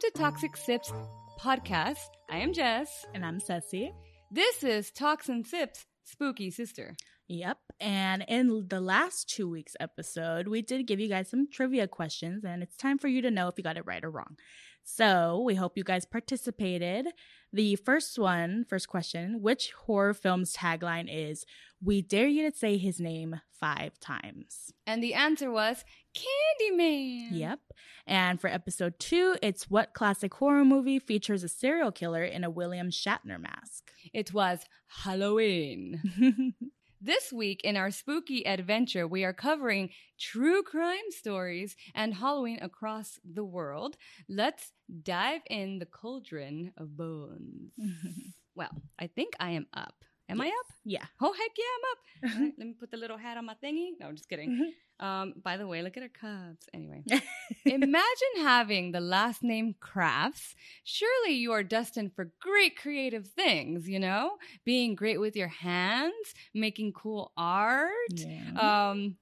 to Toxic Sips podcast. I am Jess. And I'm Ceci. This is and Sips Spooky Sister. Yep. And in the last two weeks' episode, we did give you guys some trivia questions, and it's time for you to know if you got it right or wrong. So we hope you guys participated. The first one, first question, which horror film's tagline is We dare you to say his name five times? And the answer was Candyman. Yep. And for episode two, it's what classic horror movie features a serial killer in a William Shatner mask? It was Halloween. This week in our spooky adventure, we are covering true crime stories and Halloween across the world. Let's dive in the cauldron of bones. well, I think I am up. Am I up? Yeah. Oh, heck yeah, I'm up. Right, let me put the little hat on my thingy. No, I'm just kidding. Um, by the way, look at her cubs. Anyway, imagine having the last name Crafts. Surely you are destined for great creative things, you know? Being great with your hands, making cool art, Yeah. um,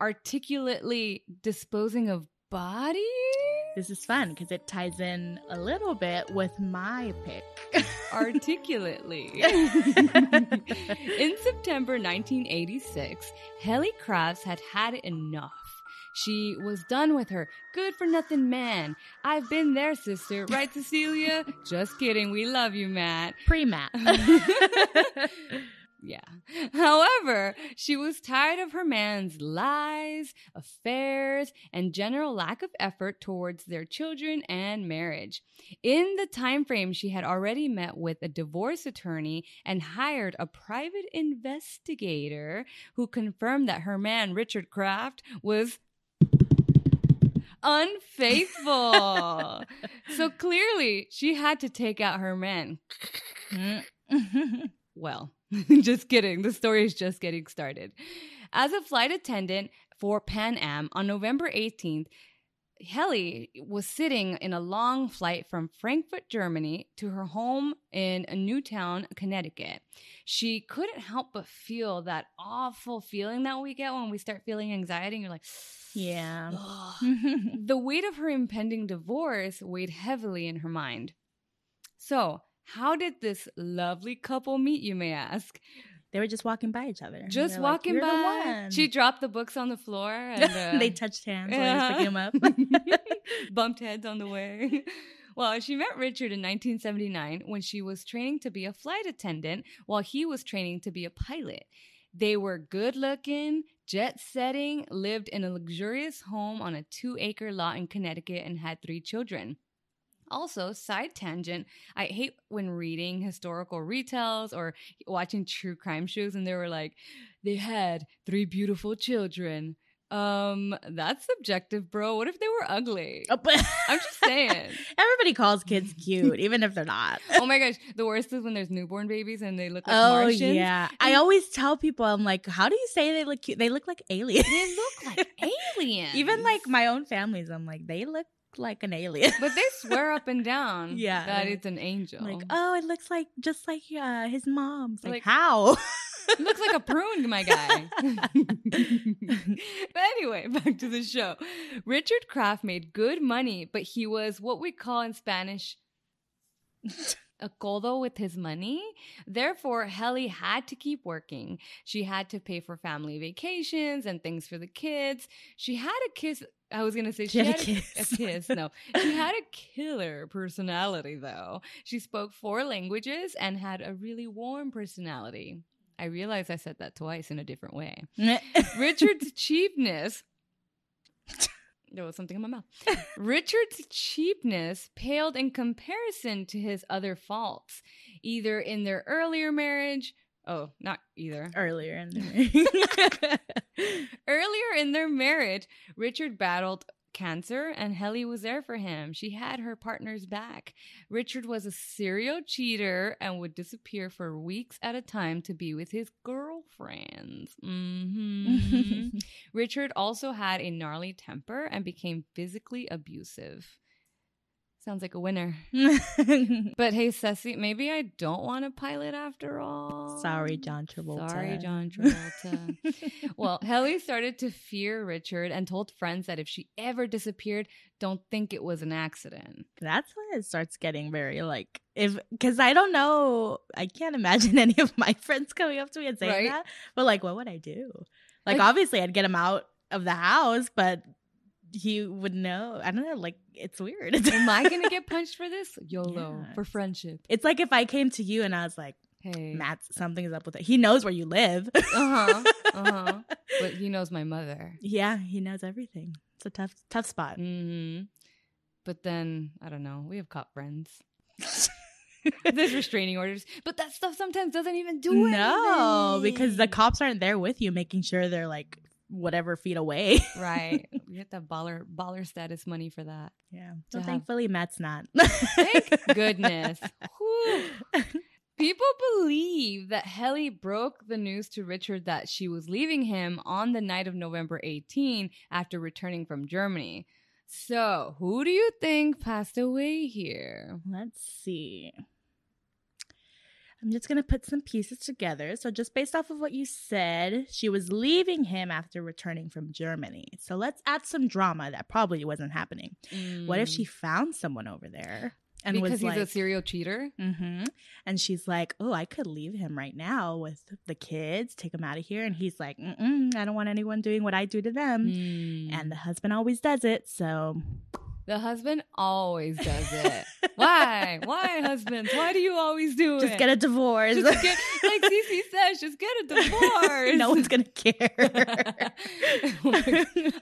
articulately disposing of bodies. This is fun because it ties in a little bit with my pick. articulately. In September 1986, Helle Crafts had had enough. She was done with her good for nothing man. I've been there, sister. Right, Cecilia? Just kidding. We love you, Matt. Pre mat. Yeah. However, she was tired of her man's lies, affairs, and general lack of effort towards their children and marriage. In the time frame, she had already met with a divorce attorney and hired a private investigator who confirmed that her man, Richard Kraft, was unfaithful. so clearly, she had to take out her man. Mm-hmm. Well, just kidding. The story is just getting started. As a flight attendant for Pan Am on November 18th, Helle was sitting in a long flight from Frankfurt, Germany to her home in Newtown, Connecticut. She couldn't help but feel that awful feeling that we get when we start feeling anxiety and you're like, yeah. The weight of her impending divorce weighed heavily in her mind. So, how did this lovely couple meet, you may ask? they were just walking by each other. Just like, walking "You're the by. one." She dropped the books on the floor and uh, they touched hands while I was picking them up. bumped heads on the way. Well, she met Richard in 1979 when she was training to be a flight attendant while he was training to be a pilot. They were good looking, jet setting, lived in a luxurious home on a two acre lot in Connecticut, and had three children. Also, side tangent, I hate when reading historical retells or watching true crime shows and they were like, they had three beautiful children. Um, that's subjective, bro. What if they were ugly? Oh, but- I'm just saying. Everybody calls kids cute, even if they're not. oh my gosh, the worst is when there's newborn babies and they look like oh Martians. yeah, I always tell people, I'm like, how do you say they look cute? They look like aliens. They look like aliens. even like my own families, I'm like, they look like an alien. But they swear up and down Yeah. that it's an angel. Like, oh, it looks like just like uh, his mom's. Like, Like- how? looks like a prune, my guy. but anyway, back to the show. Richard Kraft made good money, but he was what we call in Spanish a codo with his money. Therefore, Helle had to keep working. She had to pay for family vacations and things for the kids. She had a kiss. I was gonna say she, She had had, a a, kiss. a kiss. No, she had a killer personality though. She spoke four languages and had a really warm personality. I realized I said that twice in a different way. Richard's cheapness. There was something in my mouth. Richard's cheapness paled in comparison to his other faults, either in their earlier marriage. Oh, not either. Earlier in the Earlier in their marriage, Richard battled cancer and Helle was there for him. She had her partner's back. Richard was a serial cheater and would disappear for weeks at a time to be with his girlfriends. hmm Richard also had a gnarly temper and became physically abusive. Sounds like a winner. But hey, Ceci, maybe I don't want to pilot after all. Sorry, John Travolta. Sorry, John Travolta. well, Helle started to fear Richard and told friends that if she ever disappeared, don't think it was an accident. That's when it starts getting very like if because I don't know, I can't imagine any of my friends coming up to me and saying Right? that. But like, what would I do? Like, Like- obviously, I'd get him out of the house, but he would know. I don't know. Like, it's weird. Am I going to get punched for this? YOLO, Yeah. for friendship. It's like if I came to you and I was like, Hey. Matt, something's up with it. He knows where you live. Uh huh. Uh huh. But he knows my mother. yeah, he knows everything. It's a tough, tough spot. hmm But then, I don't know. We have cop friends. There's restraining orders. But that stuff sometimes doesn't even do it. no, because the cops aren't there with you, making sure they're like whatever feet away. Right. We have that baller baller status money for that. Yeah. So have- thankfully, Matt's not. Thank goodness. People believe that Helle broke the news to Richard that she was leaving him on the night of November 18 after returning from Germany. So, who do you think passed away here? Let's see. I'm just going to put some pieces together. So, just based off of what you said, she was leaving him after returning from Germany. So, let's add some drama that probably wasn't happening. What if she found someone over there and Mm. because he's like, a serial cheater? hmm And she's like, "Oh, I could leave him right now with the kids, take him out of here." And he's like, Mm-mm, "I don't want anyone doing what I do to them." Mm. And the husband always does it, so the husband always does it. Why? Why, husbands? Why do you always do it? just get a divorce. Just get, like Ceci says, just get a divorce. no one's gonna care. oh.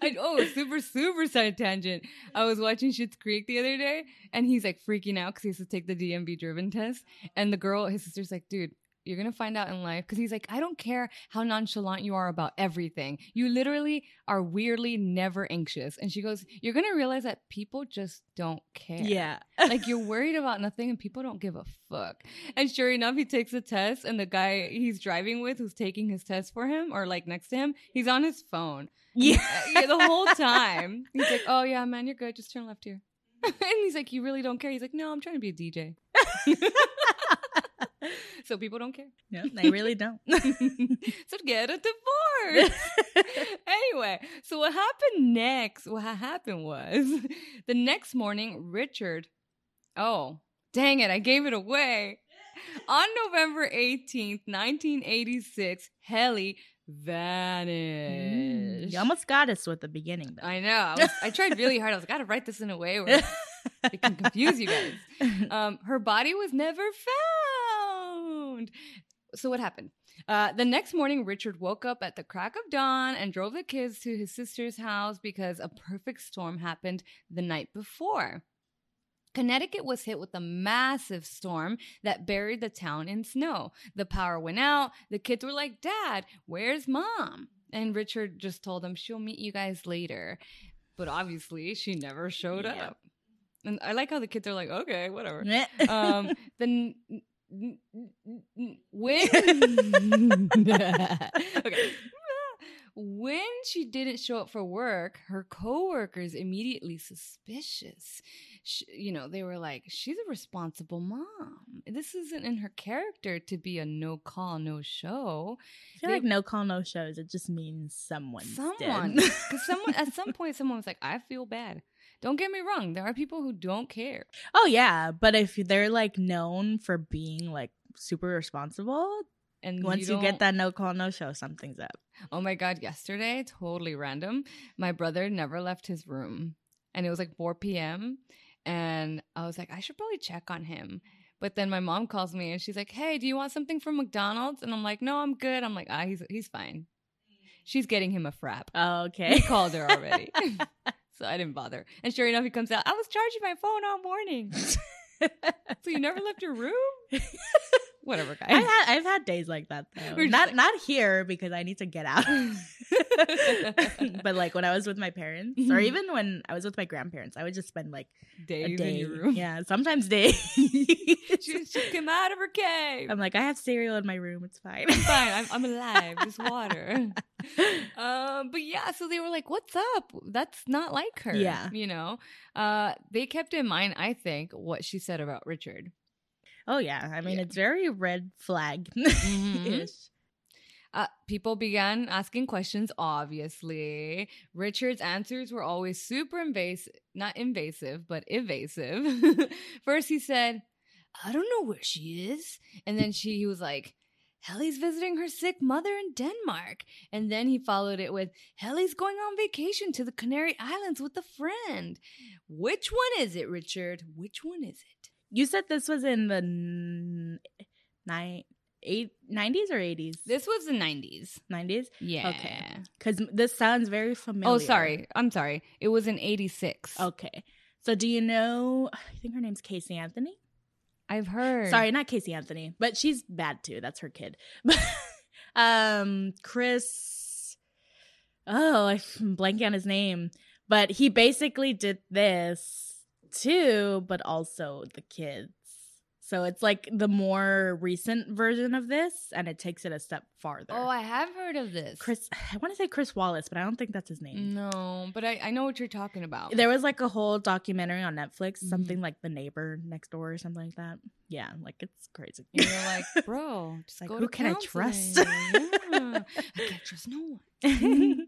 I, oh, super, super side tangent. I was watching Schitt's Creek the other day, and he's like freaking out because he has to take the DMV driven test. And the girl, his sister's like, dude, you're gonna find out in life because he's like, I don't care how nonchalant you are about everything. You literally are weirdly never anxious. And she goes, You're gonna realize that people just don't care. yeah. like you're worried about nothing and people don't give a fuck. And sure enough, he takes a test and the guy he's driving with who's taking his test for him or like next to him, he's on his phone. yeah. Uh, yeah, the whole time. He's like, "Oh yeah, man, you're good. Just turn left here." and he's like, "You really don't care?" He's like, "No, I'm trying to be a DJ." so people don't care. no, they really don't. so get a divorce. anyway, so what happened next? What happened was the next morning, Richard. Oh, dang it! I gave it away. On November 18th, 1986, Helle vanished. Mm, you almost got us with the beginning, though. I know. I, was, I tried really hard. I was like, I gotta write this in a way where it can confuse you guys. Um, her body was never found. So what happened? Uh, the next morning, Richard woke up at the crack of dawn and drove the kids to his sister's house because a perfect storm happened the night before. Connecticut was hit with a massive storm that buried the town in snow. The power went out. The kids were like, Dad, where's mom? And Richard just told them she'll meet you guys later. But obviously, she never showed Yeah. up. And I like how the kids are like, okay, whatever. Um, then when okay. When she didn't show up for work, her coworkers immediately suspicious. Sh you know, they were like, "She's a responsible mom. This isn't in her character to be a no call, no show." I feel They- like no call, no shows. It just means someone's someone, dead. because someone at some point, someone was like, "I feel bad." Don't get me wrong. There are people who don't care. oh yeah, but if they're like known for being like super responsible, And once you, don't- get that no call, no show, something's up. Oh my god, yesterday, totally random. My brother never left his room. And it was like 4 p.m. And I was like, I should probably check on him. But then my mom calls me and she's like, Hey, do you want something from McDonald's? And I'm like, No, I'm good. I'm like, ah, he's he's fine. She's getting him a frap. Oh, okay. He called her already. so I didn't bother. And sure enough, he comes out. I was charging my phone all morning. so you never left your room? Whatever, guys. I've had I've had days like that though. We're Not like- not here because I need to get out. but like when I was with my parents, or Mhm. even when I was with my grandparents, I would just spend like Days a in day. your room. Yeah, sometimes days. She, she came out of her cave. I'm like, I have cereal in my room. It's fine. I'm fine. I'm, I'm alive. Just water. Um, but yeah, so they were like, "What's up? That's not like her." Yeah. you know. Uh, they kept in mind, I think, what she said about Richard. Oh yeah, I mean Yeah. it's very red flag Mhm. Uh, people began asking questions, obviously. Richard's answers were always super invasive, not invasive, but evasive. First, he said, I don't know where she is. And then she he was like, Helle's visiting her sick mother in Denmark. And then he followed it with, Helle's going on vacation to the Canary Islands with a friend. Which one is it, Richard? Which one is it? You said this was in the n- nine, eight, 90s or 80s? This was the 90s. 90s? Yeah. Okay. Because this sounds very familiar. Oh, sorry. I'm sorry. It was in 86. Okay. So do you know, I think her name's Casey Anthony? I've heard. Sorry, not Casey Anthony, but she's bad too. That's her kid. um, Chris. Oh, I'm blanking on his name, but he basically did this too, but also the kids. So it's like the more recent version of this, and it takes it a step farther. Oh, I have heard of this. Chris, I want to say Chris Wallace, but I don't think that's his name. No, but I, I know what you're talking about. There was like a whole documentary on Netflix, Mhm. something like The Neighbor Next Door or something like that. Yeah, like it's crazy. and you're like, bro, just Like, who can I trust? Yeah. I can't trust no one.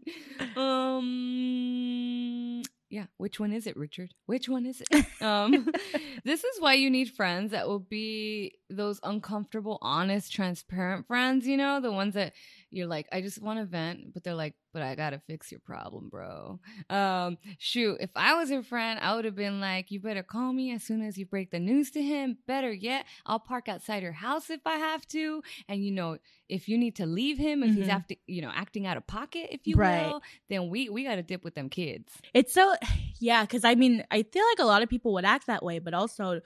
um, yeah. Which one is it, Richard? Which one is it? Um, this is why you need friends that will be those uncomfortable, honest, transparent friends. You know, the ones that you're like, I just want to vent, but they're like, but I gotta fix your problem, bro. Um, shoot, if I was your friend, I would have been like, you better call me as soon as you break the news to him. Better yet, I'll park outside your house if I have to. And you know, if you need to leave him, if he's Mhm. acting, you know, acting out of pocket, if you Right. will, then we we gotta dip with them kids. It's so yeah, because I mean, I feel like a lot of people would act that way, but also,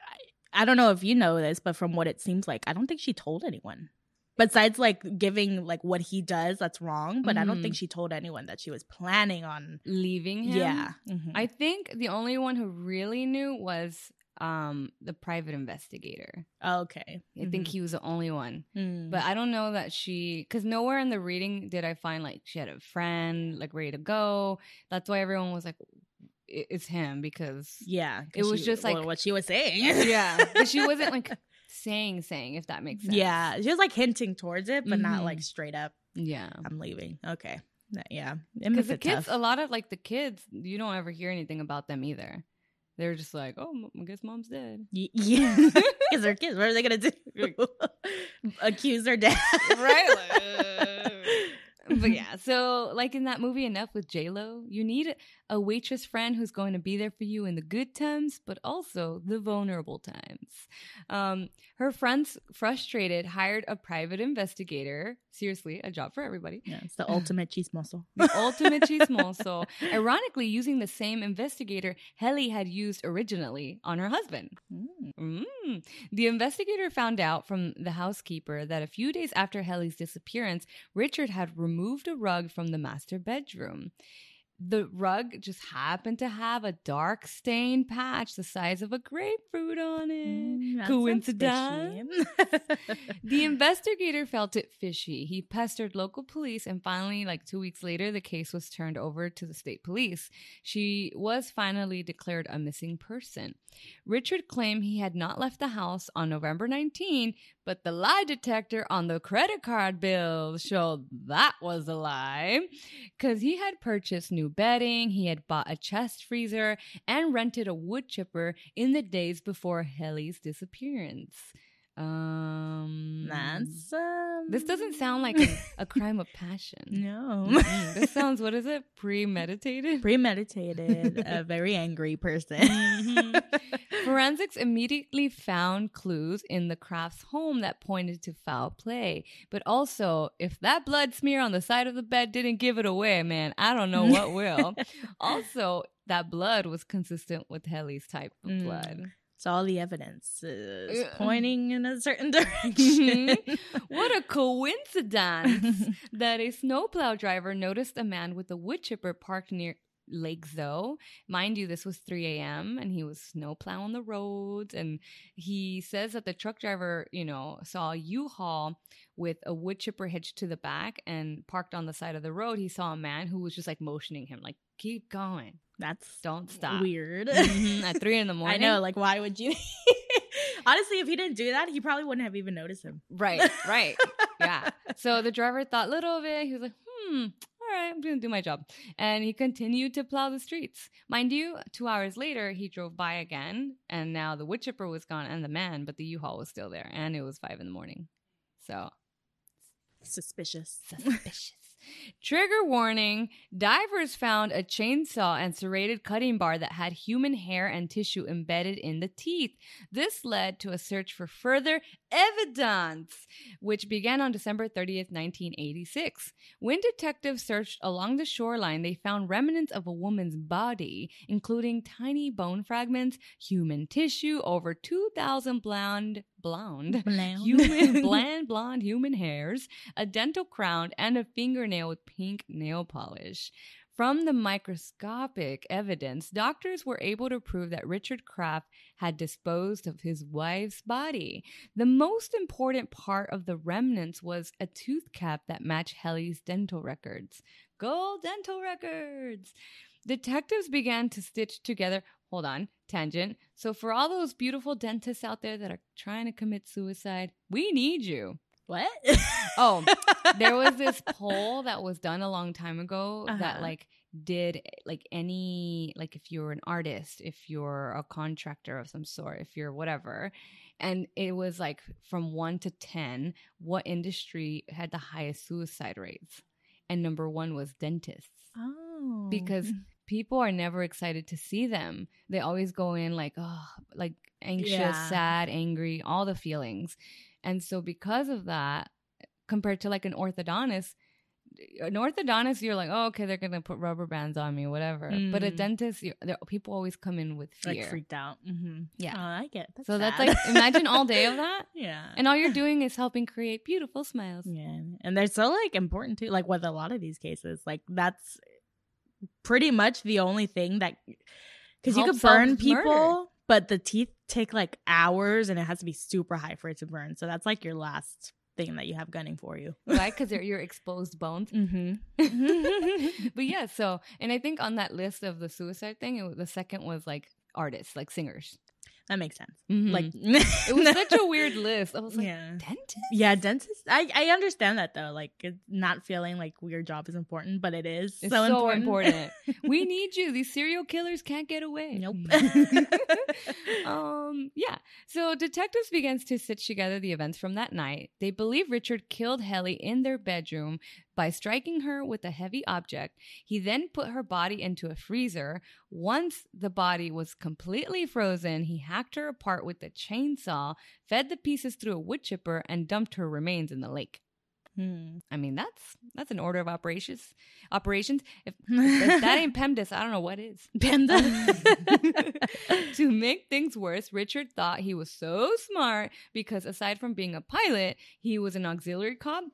I, I don't know if you know this, but from what it seems like, I don't think she told anyone. Besides, like giving like what he does, that's wrong. But I don't think Mhm. she told anyone that she was planning on. Leaving him. Yeah, Mhm. I think the only one who really knew was um the private investigator. okay. I think he was the only one. Mm. But I don't know that she, because nowhere in the reading did I find like she had a friend like ready to go. That's why everyone was like, "It's him," because yeah it was she- just, well, like- what she was saying. yeah, but she wasn't like saying saying if that makes sense. yeah, she was like hinting towards it, but not Mhm. like straight up. yeah. I'm leaving. Okay, yeah, Because the it kids, tough. a lot of like the kids, you don't ever hear anything about them either. They're just like, oh, I guess mom's dead. Yeah, because they're kids. What are they gonna do? Accuse their dad, Right, like, uh. But yeah, so like in that movie Enough with J Lo, you need a waitress friend who's going to be there for you in the good times, but also the vulnerable times. Um, her friends, frustrated, hired a private investigator. Seriously, a job for everybody. Yeah, it's the ultimate chismoso. The ultimate chismoso. Ironically, using the same investigator Helle had used originally on her husband. Mm. Mm. The investigator found out from the housekeeper that a few days after Helle's disappearance, Richard had removed a rug from the master bedroom. The rug just happened to have a dark stained patch the size of a grapefruit on it. Mm, Coincidence? The investigator felt it fishy. He pestered local police, and finally, like two weeks later, the case was turned over to the state police. She was finally declared a missing person. Richard claimed he had not left the house on November 19, but the lie detector on the credit card bill showed that was a lie. Because he had purchased new bedding, he had bought a chest freezer, and rented a wood chipper in the days before Helle's disappearance. Um, That's um, this doesn't sound like a, a crime of passion. no Mm-mm. this sounds what is it? Premeditated. premeditated. a very angry person. Mhm. Forensics immediately found clues in the Crafts' home that pointed to foul play. But also, if that blood smear on the side of the bed didn't give it away, man, I don't know what will. also, that blood was consistent with Helle's type of Mm. blood. So all the evidence is Uh, pointing in a certain direction. what a coincidence that a snowplow driver noticed a man with a wood chipper parked near Lake Zoar. Mind you, this was 3 a.m. and he was snowplowing the roads. And he says that the truck driver, you know, saw a U-Haul with a wood chipper hitched to the back and parked on the side of the road. He saw a man who was just like motioning him, like, keep going. That's Don't stop. weird. Mhm, At three in the morning. I know, like why would you? Honestly, if he didn't do that, he probably wouldn't have even noticed him. Right, right. yeah. So the driver thought little of it. He was like, hmm, right, I'm going to do my job. And he continued to plow the streets. Mind you, two hours later, he drove by again, and now the wood chipper was gone and the man, but the U Haul was still there, and it was five in the morning. So Suspicious. suspicious. Trigger warning divers found a chainsaw and serrated cutting bar that had human hair and tissue embedded in the teeth. This led to a search for further evidence, which began on December 30th, 1986. When detectives searched along the shoreline, they found remnants of a woman's body, including tiny bone fragments, human tissue, over 2,000 blonde, blonde human bland blonde human hairs, a dental crown, and a fingernail with pink nail polish. From the microscopic evidence, doctors were able to prove that Richard Kraft had disposed of his wife's body. The most important part of the remnants was a tooth cap that matched Helle's dental records. Gold dental records! Detectives began to stitch together. Hold on, tangent. So, for all those beautiful dentists out there that are trying to commit suicide, we need you. What? Oh, there was this poll that was done a long time ago that Uh-huh. like did like any like if you're an artist if you're a contractor of some sort if you're whatever and it was like from 1 to 10 what industry had the highest suicide rates and number 1 was dentists oh. because people are never excited to see them. They always go in like, oh, like anxious, Yeah. sad, angry, all the feelings. And so because of that, compared to like an orthodontist, an orthodontist, you're like, oh, okay, they're gonna put rubber bands on me, whatever. But a Mm. dentist, people always come in with fear. like freaked out. Mm-hmm. Yeah. Oh, I get. That's so that's like imagine all day of that, yeah. and all you're doing is helping create beautiful smiles. Yeah, and they're so like important too. Like with a lot of these cases, like that's pretty much the only thing that because you could burn people, murder. but the teeth take like hours, and it has to be super high for it to burn. So that's like your last thing that you have gunning for you. Right? Because they're your exposed bones. mm-hmm. but yeah, so and I think on that list of the suicide thing, it, the second was like artists, like singers. That makes sense. Mhm. Like it was such a weird list. I was like, yeah. dentist? Yeah, dentist. I, I understand that though. Like not feeling like your job is important, but it is It's so, so important. important. we need you. These serial killers can't get away. Nope. um, yeah. So detectives began to stitch together the events from that night. They believe Richard killed Helle in their bedroom by striking her with a heavy object. He then put her body into a freezer. Once the body was completely frozen, he hacked her apart with a chainsaw, fed the pieces through a wood chipper, and dumped her remains in the lake. Hmm. I mean, that's that's an order of operations. Operations. If, if that ain't PEMDAS, I don't know what is. PEMDAS. to make things worse, Richard thought he was so smart because aside from being a pilot, he was an auxiliary cop.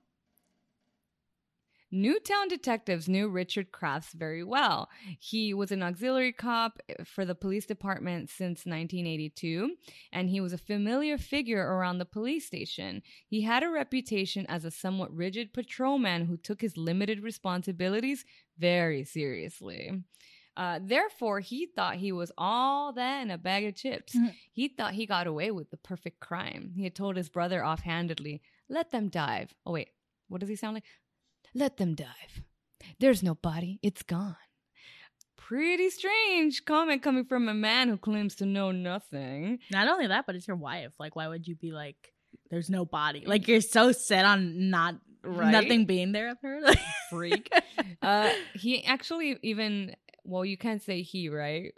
Newtown detectives knew Richard Crafts very well. He was an auxiliary cop for the police department since 1982, and he was a familiar figure around the police station. He had a reputation as a somewhat rigid patrolman who took his limited responsibilities very seriously. Uh, therefore, he thought he was all that in a bag of chips. Mhm. He thought he got away with the perfect crime. He had told his brother offhandedly, Let them dive. Oh, wait, what does he sound like? Let them dive. There's no body, it's gone. Pretty strange comment coming from a man who claims to know nothing. Not only that, but it's your wife. Like, why would you be like, "There's no body"? Like, you're so set on not Right? nothing being there of her. Like, Freak. Uh, he actually even, well, you can't say he, right?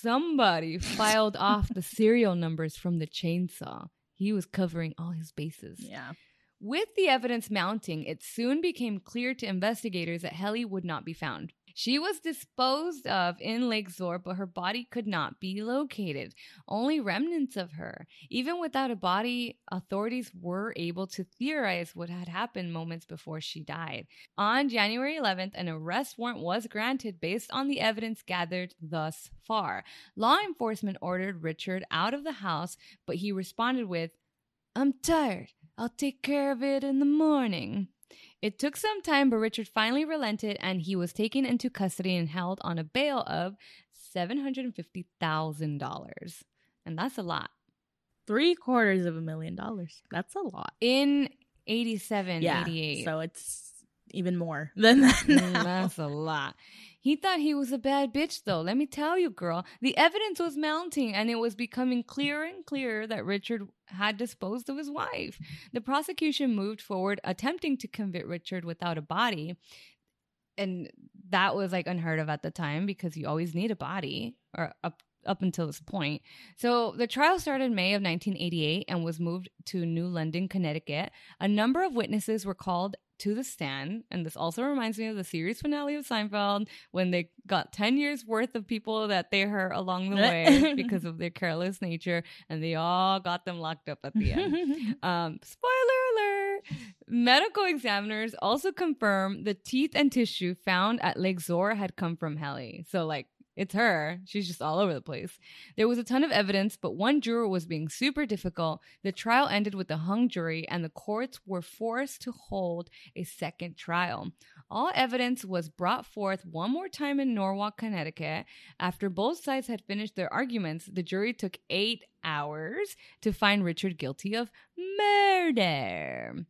Somebody filed off the serial numbers from the chainsaw. He was covering all his bases. yeah. With the evidence mounting, it soon became clear to investigators that Helle would not be found. She was disposed of in Lake Zoar, but her body could not be located. Only remnants of her. Even without a body, authorities were able to theorize what had happened moments before she died. On January 11th, an arrest warrant was granted based on the evidence gathered thus far. Law enforcement ordered Richard out of the house, but he responded with, I'm tired. I'll take care of it in the morning. It took some time, but Richard finally relented and he was taken into custody and held on a bail of $750,000. And that's a lot. Three quarters of a million dollars. That's a lot. In 87, Yeah. 88. So it's even more than that Mm. That's a lot. He thought he was a bad bitch, though. Let me tell you, girl. The evidence was mounting, and it was becoming clearer and clearer that Richard had disposed of his wife. The prosecution moved forward, attempting to convict Richard without a body. And that was like unheard of at the time because you always need a body, or up up until this point. So the trial started May of 1988 and was moved to New London, Connecticut. A number of witnesses were called to the stand, and this also reminds me of the series finale of Seinfeld when they got 10 years worth of people that they hurt along the way because of their careless nature, and they all got them locked up at the end. Um, spoiler alert! Medical examiners also confirmed the teeth and tissue found at Lake Zoar had come from Helle. So, like, it's her. She's just all over the place. There was a ton of evidence, but one juror was being super difficult. The trial ended with a hung jury, and the courts were forced to hold a second trial. All evidence was brought forth one more time in Norwalk, Connecticut. After both sides had finished their arguments, the jury took eight hours to find Richard guilty of murder.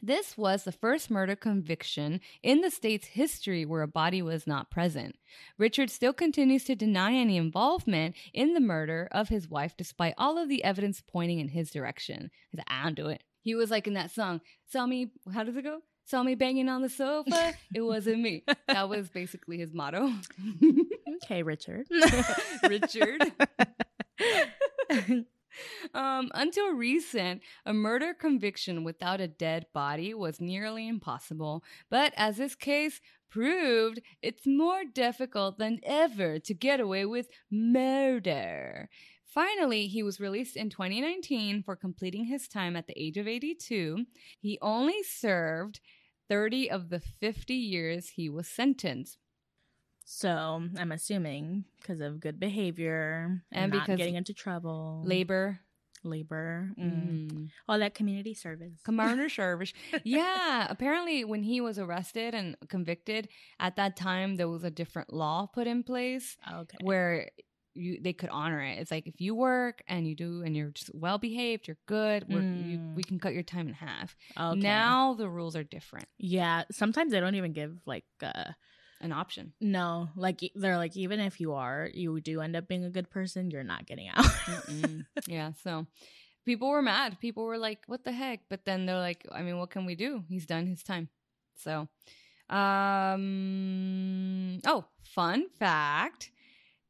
This was the first murder conviction in the state's history where a body was not present. Richard still continues to deny any involvement in the murder of his wife despite all of the evidence pointing in his direction. He's like, I don't do it. He was like in that song, Saw me, how does it go? Saw me banging on the sofa. It wasn't me. That was basically his motto. okay, Richard. Richard. Um, until recent, a murder conviction without a dead body was nearly impossible. But as this case proved, it's more difficult than ever to get away with murder. Finally, he was released in 2019 for completing his time at the age of 82. He only served 30 of the 50 years he was sentenced. So I'm assuming because of good behavior and, And not because getting into trouble, Labor. labor, mm. Mm. all that community service. Commander Service. Yeah, apparently when he was arrested and convicted, at that time there was a different law put in place Okay. where you they could honor it. It's like if you work and you do and you're just well behaved, you're good. We're, you, Mm. we can cut your time in half. Okay. Now the rules are different. yeah. Sometimes they don't even give like uh An option. no, like they're like even if you are, you do end up being a good person, you're not getting out. Yeah, so people were mad. People were like, "What the heck?" But then they're like, "I mean, what can we do? He's done his time." So, um, oh, fun fact: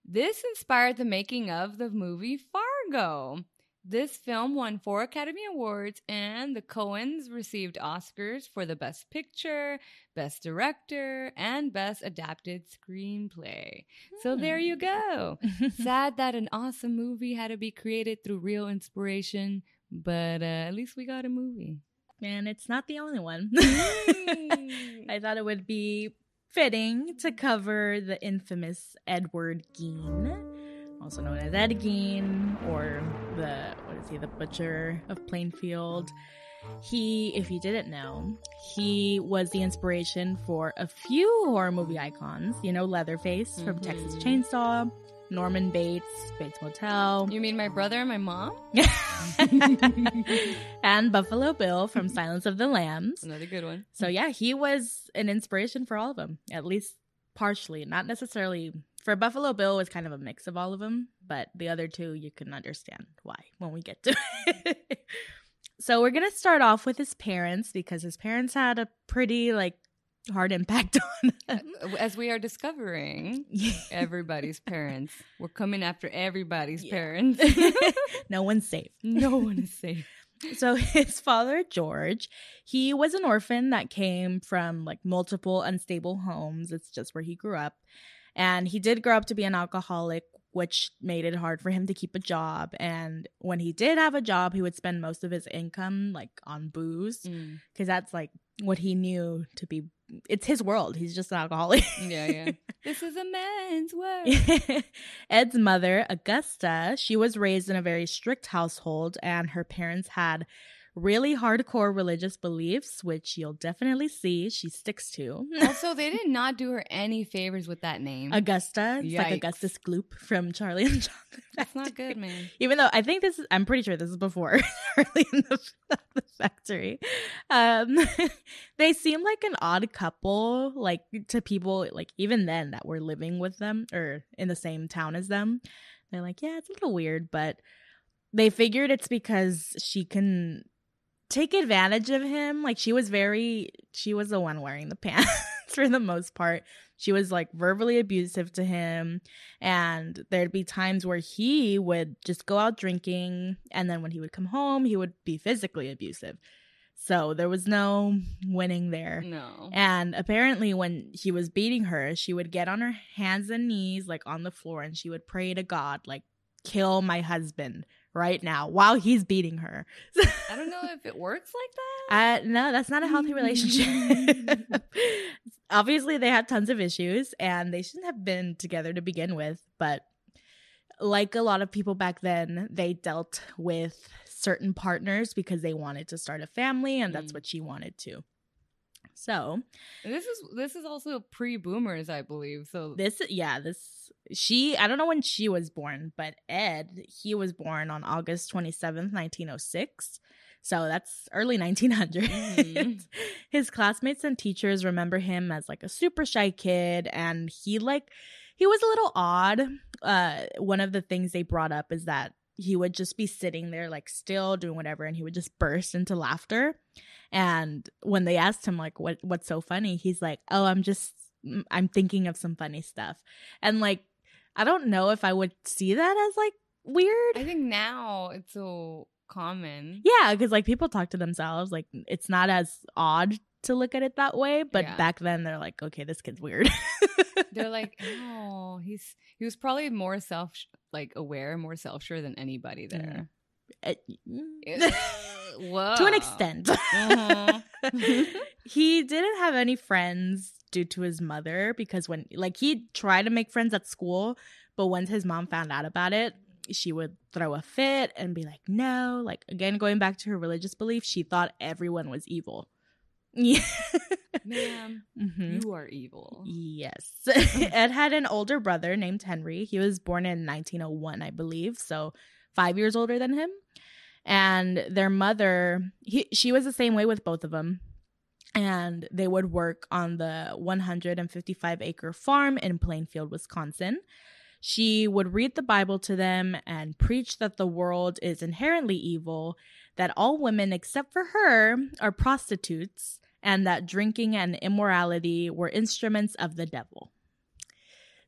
this inspired the making of the movie Fargo. This film won four Academy Awards, and the Coens received Oscars for the Best Picture, Best Director, and Best Adapted Screenplay. So there you go. Sad that an awesome movie had to be created through real inspiration, but uh, at least we got a movie. and it's not the only one. Mm. I thought it would be fitting to cover the infamous Edward Gein, also known as Ed Gein, or the what is he, the butcher of Plainfield. He, if you didn't know, he was the inspiration for a few horror movie icons. You know, Leatherface from Mhm. Texas Chainsaw, Norman Bates, Bates Motel, You mean my brother and my mom? and Buffalo Bill from Silence of the Lambs. Another good one. So yeah, he was an inspiration for all of them, at least partially. Not necessarily for Buffalo Bill was kind of a mix of all of them, but the other two you can understand why when we get to it. so we're gonna start off with his parents because his parents had a pretty like hard impact on him. As we are discovering, everybody's parents. We're coming after everybody's Yeah. parents. no one's safe. no one is safe. so his father George, he was an orphan that came from like multiple unstable homes. It's just where he grew up. And he did grow up to be an alcoholic, which made it hard for him to keep a job. And when he did have a job, he would spend most of his income like on booze because Mm. that's like what he knew to be. It's his world. He's just an alcoholic. Yeah, yeah. this is a man's world. Ed's mother, Augusta, she was raised in a very strict household, and her parents had really hardcore religious beliefs, which you'll definitely see she sticks to. also, they did not do her any favors with that name. Augusta, it's like Augustus Gloop from Charlie and the Chocolate That's not good, man. Even though I think this is, I'm pretty sure this is before Charlie in the, the Factory. Um, they seem like an odd couple, like to people, like even then that were living with them or in the same town as them. They're like, yeah, it's a little weird, but they figured it's because she can take advantage of him. Like she was very, she was the one wearing the pants for the most part. She was like verbally abusive to him. And there'd be times where he would just go out drinking. And then when he would come home, he would be physically abusive. So there was no winning there. No. And apparently, when he was beating her, she would get on her hands and knees, like on the floor, and she would pray to God, like, kill my husband right now while he's beating her. I don't know if it works like that. Uh, no, that's not a healthy relationship. Obviously, they had tons of issues and they shouldn't have been together to begin with. But like a lot of people back then, they dealt with certain partners because they wanted to start a family and that's Mm. what she wanted to. So, this is this is also pre-boomers, I believe. So this, yeah, this, she, I don't know when she was born, but Ed, he was born on August 27th, 1906. So that's early 1900s. Mhm. His classmates and teachers remember him as like a super shy kid and he like he was a little odd. Uh one of the things they brought up is that he would just be sitting there like still doing whatever and he would just burst into laughter. And when they asked him like what what's so funny, he's like, "Oh, I'm just mm, I'm thinking of some funny stuff." And like I don't know if I would see that as like weird. I think now it's so common. Yeah, because like people talk to themselves, like it's not as odd to look at it that way. But Yeah. back then, they're like, okay, this kid's weird. They're like, oh, he's he was probably more self like aware, more self sure than anybody there. Uh, Whoa. to an extent. Uh-huh. he didn't have any friends due to his mother because when like he tried to make friends at school, but once his mom found out about it, she would throw a fit and be like, "No." Like again, going back to her religious belief, she thought everyone was evil. Yeah. Ma'am, Mhm. you are evil. Yes. Ed had an older brother named Henry. He was born in 1901, I believe, so 5 years older than him. And their mother, he, she was the same way with both of them. And they would work on the 155 acre farm in Plainfield, Wisconsin. She would read the Bible to them and preach that the world is inherently evil, that all women except for her are prostitutes, and that drinking and immorality were instruments of the devil.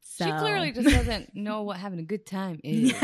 So, She clearly just doesn't know what having a good time is.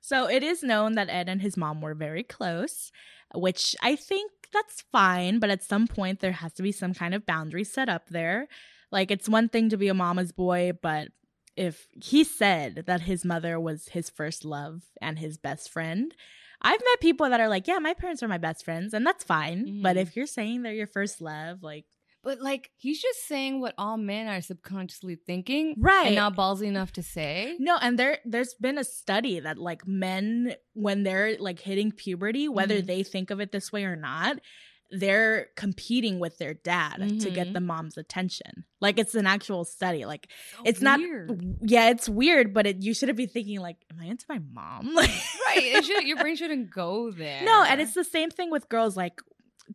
so it is known that Ed and his mom were very close, which I think that's fine, but at some point there has to be some kind of boundary set up there. Like it's one thing to be a mama's boy, but if he said that his mother was his first love and his best friend, I've met people that are like, yeah, my parents are my best friends, and that's fine. But Mhm. if you're saying they're your first love, like, But like he's just saying what all men are subconsciously thinking, Right. And not ballsy enough to say. No, and there there's been a study that like men when they're like hitting puberty, whether Mhm. they think of it this way or not, they're competing with their dad to get Mhm. the mom's attention. Like it's an actual study. Like So it's weird. not yeah, it's weird, but it, you shouldn't be thinking like am I into my mom? Like right. It should, your brain shouldn't go there. No, and it's the same thing with girls like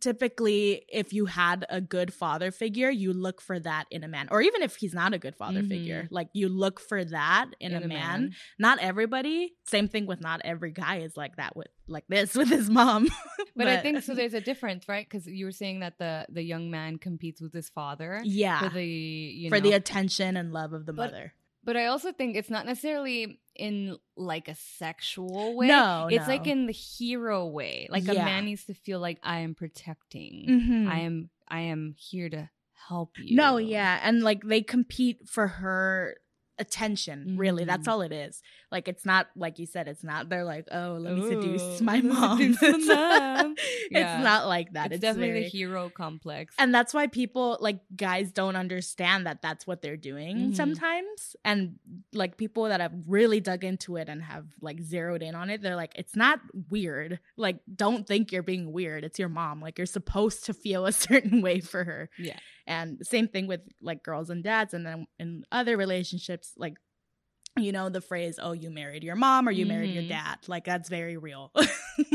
typically if you had a good father figure you look for that in a man or even if he's not a good father Mhm. figure like you look for that in, a, man. not everybody same thing with not every guy is like that with like this with his mom But, I think so. There's a difference, right? Because you were saying that the the young man competes with his father yeah for the you know for know, the attention and love of the But- mother But I also think it's not necessarily in like a sexual way. No, it's no. like in the hero way. Like a man needs to feel like I am protecting. Mhm. I am I am here to help you. No, yeah, and like they compete for her attention. Really, that's Mhm. all it is. Like it's not like you said. It's not. They're like, oh, let me seduce my mom. seduce my it's it's not like that. It's, It's, definitely very- the hero complex. and that's why people like guys don't understand that that's what they're doing Mhm. sometimes and like people that have really dug into it and have like zeroed in on it they're like it's not weird like don't think you're being weird it's your mom like you're supposed to feel a certain way for her yeah. and same thing with like girls and dads and then in other relationships like you know the phrase oh you married your mom or you married your Mhm. dad like that's very real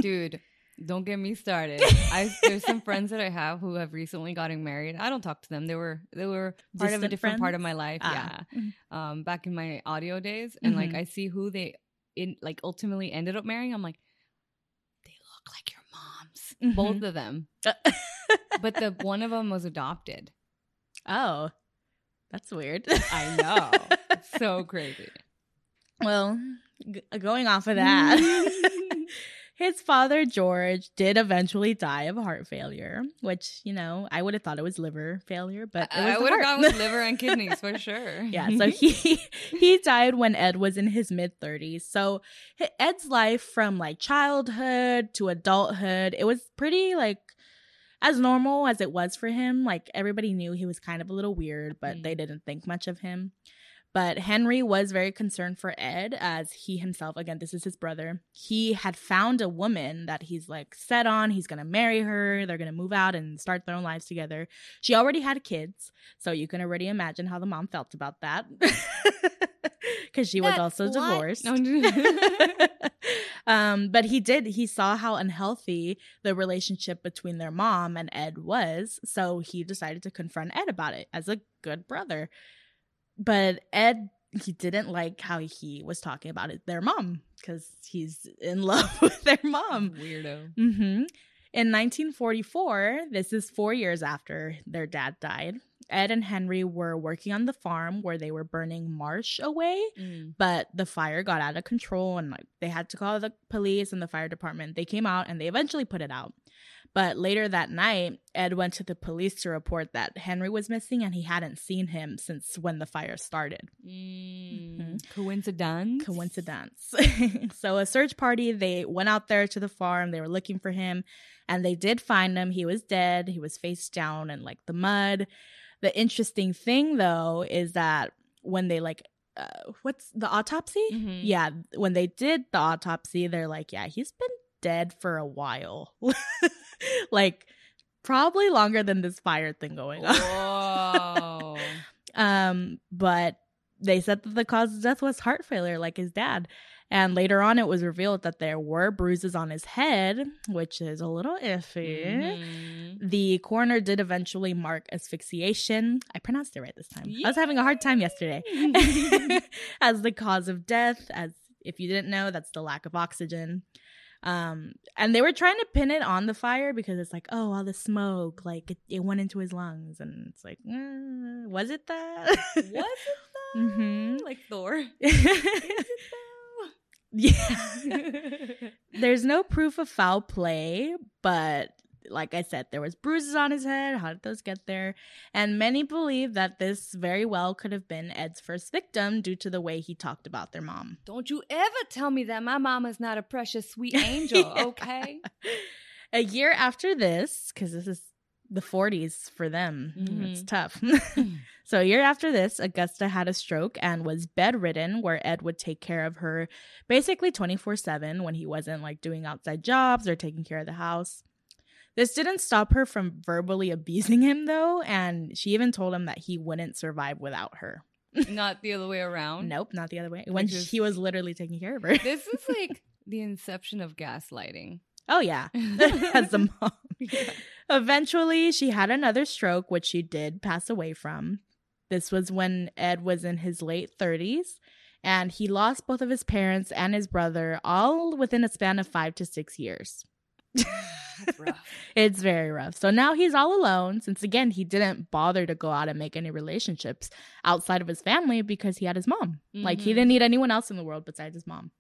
Dude, don't get me started. I there's some friends that I have who have recently gotten married. I don't talk to them. They were they were part of a Distant different part of my life. Ah. Yeah. Um back in my audio days. And like Mhm. I see who they in like ultimately ended up marrying. I'm like, they look like your moms. Both Mhm. of them. But the one of them was adopted. oh that's weird I know. so crazy. Well, g- going off of that, his father, George, did eventually die of heart failure, which, you know, I would have thought it was liver failure, but it was I would have gone with liver and kidneys for sure. yeah, so he he died when Ed was in his mid 30s. So Ed's life from like childhood to adulthood, it was pretty like as normal as it was for him. Like everybody knew he was kind of a little weird, but they Mm. didn't think much of him. But Henry was very concerned for Ed as he himself, again, this is his brother. He had found a woman that he's like set on. He's going to marry her. They're going to move out and start their own lives together. She already had kids. So you can already imagine how the mom felt about that. Because she was That- also what? divorced. Um, but he did, he saw how unhealthy the relationship between their mom and Ed was. So he decided to confront Ed about it as a good brother. But Ed, he didn't like how he was talking about it, their mom, because he's in love with their mom. Weirdo. hmm In 1944, this is four years after their dad died, Ed and Henry were working on the farm where they were burning marsh away, Mm. but the fire got out of control and like they had to call the police and the fire department. They came out and they eventually put it out. But later that night, Ed went to the police to report that Henry was missing and he hadn't seen him since when the fire started. Mm. Coincidence? Coincidence. so a search party, they went out there to the farm, they were looking for him, and they did find him. He was dead. He was face down in like the mud. The interesting thing though is that when they like uh, what's the autopsy? Mhm. Yeah, when they did the autopsy, they're like, yeah, he's been dead for a while. like probably longer than this fire thing going on. Um, but they said that the cause of death was heart failure, like his dad. And later on, it was revealed that there were bruises on his head, which is a little iffy. Mhm. The coroner did eventually mark asphyxiation. I pronounced it right this time. I was having a hard time yesterday. as the cause of death, as if you didn't know, that's the lack of oxygen. Um, and they were trying to pin it on the fire because it's like, oh, all the smoke, like it, it went into his lungs, and it's like, eh, was it that? Was it though? hmm Like Thor. yeah. There's no proof of foul play, but like I said, there was bruises on his head. How did those get there? And many believe that this very well could have been Ed's first victim due to the way he talked about their mom. Don't you ever tell me that my mama's not a precious sweet angel, Yeah. okay? A year after this, because this is the 40s for them, it's Mhm. tough. so, a year after this, Augusta had a stroke and was bedridden, where Ed would take care of her basically 24 7 when he wasn't like doing outside jobs or taking care of the house. This didn't stop her from verbally abusing him, though, and she even told him that he wouldn't survive without her. not the other way around. Nope, not the other way. When he was literally taking care of her. This is like the inception of gaslighting. oh, yeah, as the mom. Yeah. Eventually, she had another stroke, which she did pass away from. This was when Ed was in his late 30s, and he lost both of his parents and his brother all within a span of five to six years. It's very rough. So now he's all alone since again he didn't bother to go out and make any relationships outside of his family because he had his mom. Like he Mhm. didn't need anyone else in the world besides his mom.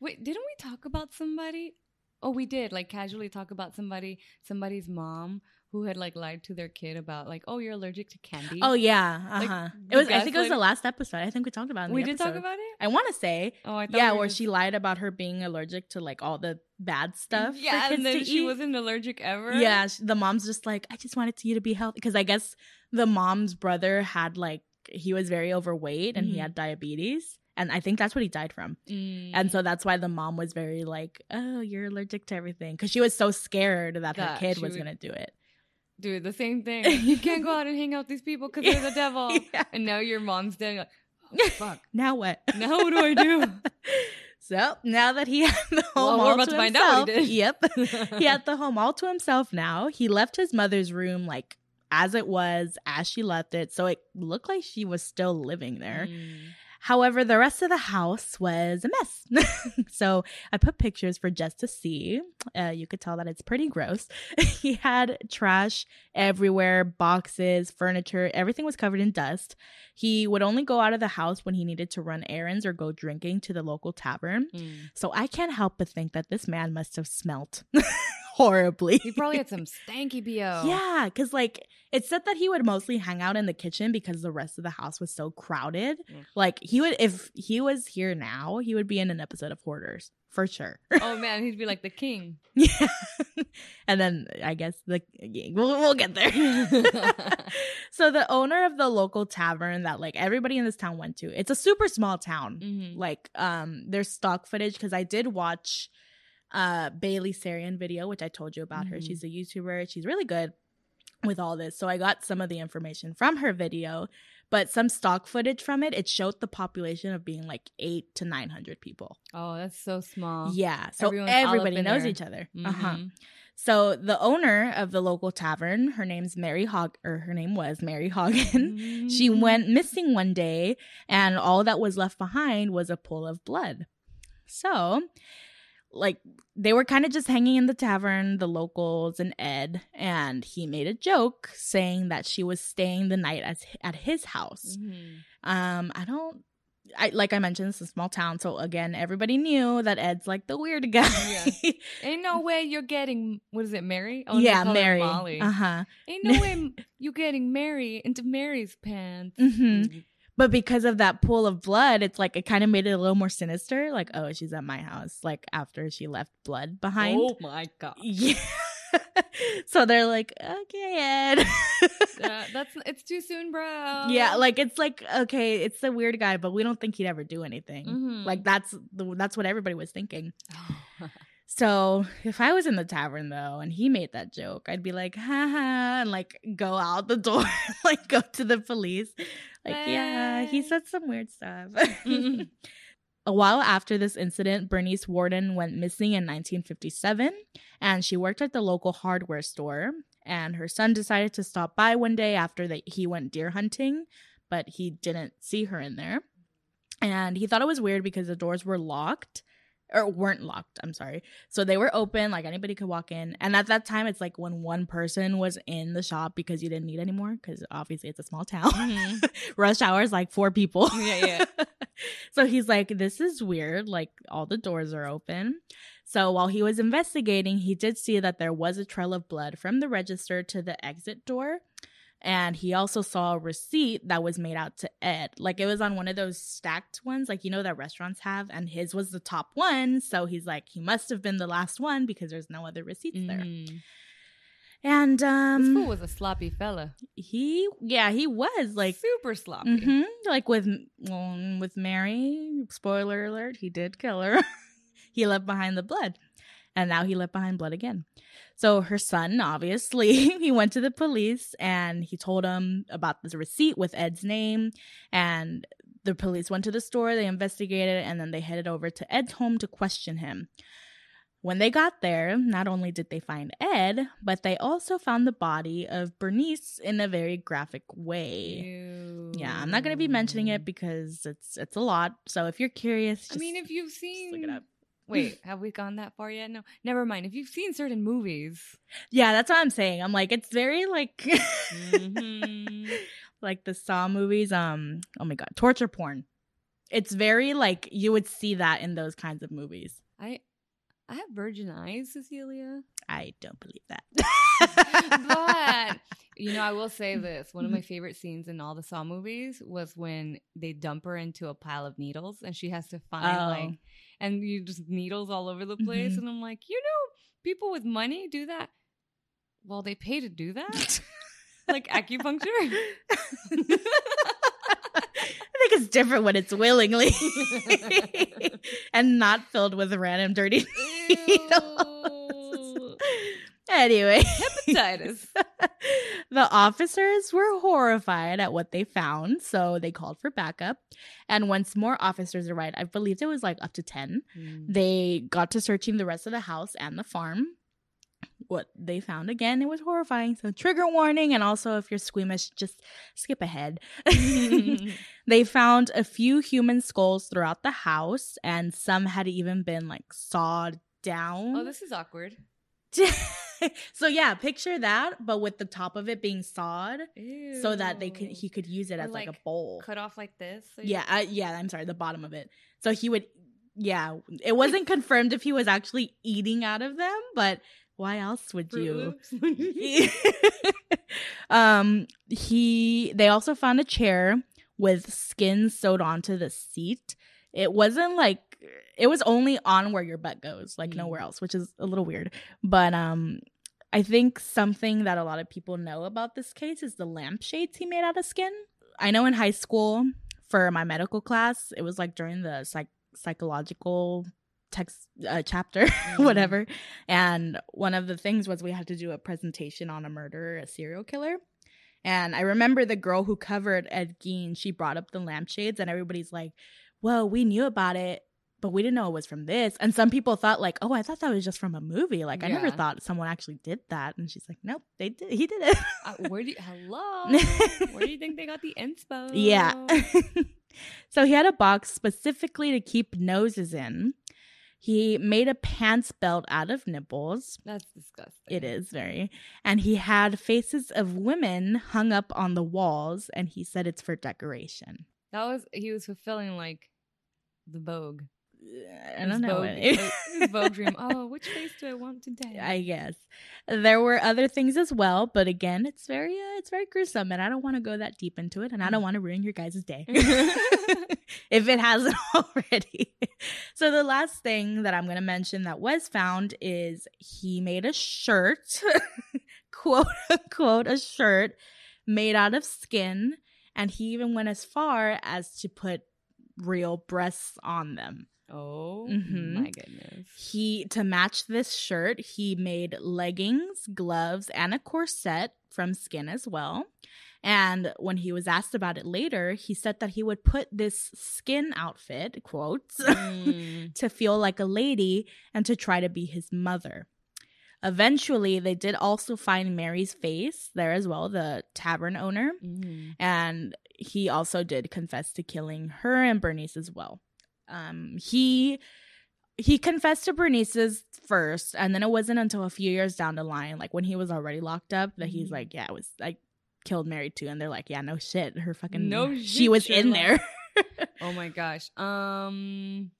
Wait, didn't we talk about somebody? Oh, we did. Like casually talk about somebody, somebody's mom who had like lied to their kid about like, oh, you're allergic to candy. Oh yeah, uh-huh. the it was. I think it was the last episode. I think we talked about. It in the we did talk about it. I want to say Oh, I thought yeah, we where just- she lied about her being allergic to like all the bad stuff. Yeah, and then she eat. wasn't allergic ever. Yeah, sh- the mom's just like, I just wanted you to be healthy because I guess the mom's brother had like he was very overweight and he Mhm. had diabetes, and I think that's what he died from. Mm. And so that's why the mom was very like, "Oh, you're allergic to everything," because she was so scared that her kid was would- gonna do it. Dude, the same thing. You can't go out and hang out with these people because they're the devil. Yeah. And now your mom's dead. Like, oh, fuck. Now what? Now what do I do? so now that he had the Well, home we're all about to to find out himself, what he did. yep, he had the home all to himself now. He left his mother's room like as it was, as she left it, so it looked like she was still living there. Mm. However, the rest of the house was a mess. so I put pictures for Jess to see. Uh, you could tell that it's pretty gross. he had trash everywhere, boxes, furniture, everything was covered in dust. He would only go out of the house when he needed to run errands or go drinking to the local tavern. Mm. So I can't help but think that this man must have smelt horribly. He probably had some stanky BO. Yeah, because like it said that he would mostly hang out in the kitchen because the rest of the house was so crowded. Mm. Like he would, if he was here now, he would be in an episode of Hoarders for sure. Oh man, he'd be like the king. yeah, and then I guess the we'll, we'll get there. so the owner of the local tavern that like everybody in this town went to, it's a super small town. Mhm. Like um, there's stock footage because I did watch uh Bailey Sarian video, which I told you about her. Mhm. She's a YouTuber. She's really good with all this. So I got some of the information from her video, but some stock footage from it, it showed the population of being like eight to nine hundred people. Oh, that's so small. Yeah. So Everyone's everybody knows there. each other. Uh-huh. Mhm. So the owner of the local tavern, her name's Mary Hog or her name was Mary Hogan. She Mhm. went missing one day, and all that was left behind was a pool of blood. So, like, they were kind of just hanging in the tavern, the locals and Ed, and he made a joke saying that she was staying the night at, at his house. Mhm. Um, I don't. I like I mentioned, it's a small town, so again, everybody knew that Ed's like the weird guy. Ain't no way you're getting what is it, Mary? Oh, yeah, Mary. Molly. Uh huh. Ain't no way you're getting Mary into Mary's pants. hmm But because of that pool of blood, it's like it kind of made it a little more sinister. Like, oh, she's at my house. Like after she left blood behind. Oh my god. Yeah. so they're like, okay, Ed. Uh, that's it's too soon, bro. yeah, like it's like okay, it's the weird guy, but we don't think he'd ever do anything. Mhm. Like that's the that's what everybody was thinking. So if I was in the tavern though, and he made that joke, I'd be like, haha, and like go out the door, like go to the police. Like, yeah, he said some weird stuff. Mhm. A while after this incident, Bernice Worden went missing in 1957, and she worked at the local hardware store. And her son decided to stop by one day after that he went deer hunting, but he didn't see her in there. And he thought it was weird because the doors were locked or weren't locked. I'm sorry. So they were open, like anybody could walk in. And at that time, it's like when one person was in the shop because you didn't need anymore, because obviously it's a small town. Mhm. Rush hour is like four people. Yeah, yeah. so he's like, this is weird. Like all the doors are open. So while he was investigating, he did see that there was a trail of blood from the register to the exit door. And he also saw a receipt that was made out to Ed. Like it was on one of those stacked ones, like you know that restaurants have, and his was the top one. So he's like, he must have been the last one because there's no other receipts there. Mhm. And This um fool was a sloppy fella. he yeah, he was like super sloppy. hmm Like with um, with Mary, spoiler alert, he did kill her. he left behind the blood, and now he left behind blood again. So her son, obviously, he went to the police and he told them about this receipt with Ed's name, and the police went to the store. They investigated, and then they headed over to Ed's home to question him. When they got there, not only did they find Ed, but they also found the body of Bernice in a very graphic way. Ew. Yeah, I'm not gonna be mentioning it because it's it's a lot. So if you're curious, I mean, if you've seen look it up. Wait, have we gone that far yet? No, never mind. If you've seen certain movies, Yeah, that's what I'm saying. I'm like, it's very like Mhm. like the Saw movies. Um, oh my god, torture porn. It's very like you would see that in those kinds of movies. I I have virgin eyes, Cecilia. I don't believe that. but you know, I will say this: one of my favorite scenes in all the Saw movies was when they dump her into a pile of needles, and she has to find Oh. like, and you just needles all over the place, Mhm. and I'm like, you know, people with money do that. Well, they pay to do that, like acupuncture. I think it's different when it's willingly and not filled with random dirty needles. Anyway, Hepatitis. the officers were horrified at what they found, so they called for backup. And once more officers arrived, I believe it was like up to 10, Mm. they got to searching the rest of the house and the farm. What they found again, it was horrifying. So, trigger warning, and also if you're squeamish, just skip ahead. they found a few human skulls throughout the house, and some had even been like sawed down. oh, this is awkward. so yeah, picture that, but with the top of it being sawed, so that they could he could use it Or, as like, a bowl. cut off like this. so Yeah, uh, yeah. I'm sorry, the bottom of it. So he would. Yeah, it wasn't confirmed if he was actually eating out of them, but why else would Fruit you? Um, he. They also found a chair with skin sewed onto the seat. It wasn't like it was only on where your butt goes, like Mm. nowhere else, which is a little weird. But um, I think something that a lot of people know about this case is the lampshades he made out of skin. I know in high school for my medical class, it was like during the psych- psychological text uh, chapter, whatever. And one of the things was we had to do a presentation on a murderer, a serial killer. And I remember the girl who covered Ed Gein, she brought up the lampshades, and everybody's like, well, we knew about it, but we didn't know it was from this. And some people thought, like, oh, I thought that was just from a movie. Like, I never thought someone actually did that. And she's like, nope, they did. He did it. Uh, where do you, hello? Where do you think they got the inspo? Yeah. so he had a box specifically to keep noses in. He made a pants belt out of nipples. That's disgusting. It is very. And he had faces of women hung up on the walls, and he said it's for decoration. That was he was fulfilling like the Vogue. I don't know. Vogue, Vogue dream. Oh, which face do I want today? I guess there were other things as well, but again, it's very uh, it's very gruesome, and I don't want to go that deep into it, and I don't want to ruin your guys' day if it hasn't already. so the last thing that I'm going to mention that was found is he made a shirt, quote unquote, a shirt made out of skin, and he even went as far as to put real breasts on them. Oh Mhm. my goodness. He to match this shirt, he made leggings, gloves, and a corset from skin as well. And when he was asked about it later, he said that he would put this skin outfit, quotes, Mm. to feel like a lady and to try to be his mother. Eventually, they did also find Mary's face there as well, the tavern owner, Mm. and he also did confess to killing her and Bernice as well. Um, he he confessed to Bernice's first, and then it wasn't until a few years down the line, like when he was already locked up, that he's Mhm. like, "Yeah, it was like killed Mary too," and they're like, "Yeah, no shit, her fucking No she shit, was in there." Oh my gosh. Um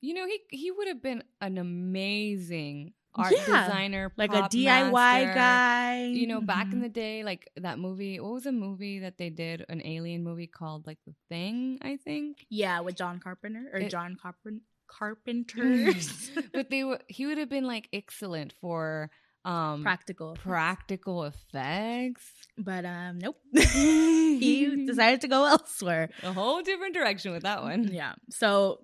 you know, he he would have been an amazing art Yeah, designer, like a DIY master. guy. You know, back in Mhm. the day, like that movie. What was a movie that they did? An alien movie called like The Thing, I think. yeah, with John Carpenter or It- John Carpen- Carpenters. but they were. He would have been like excellent for um practical, practical effects. but um, nope. he decided to go elsewhere. a whole different direction with that one. Yeah. So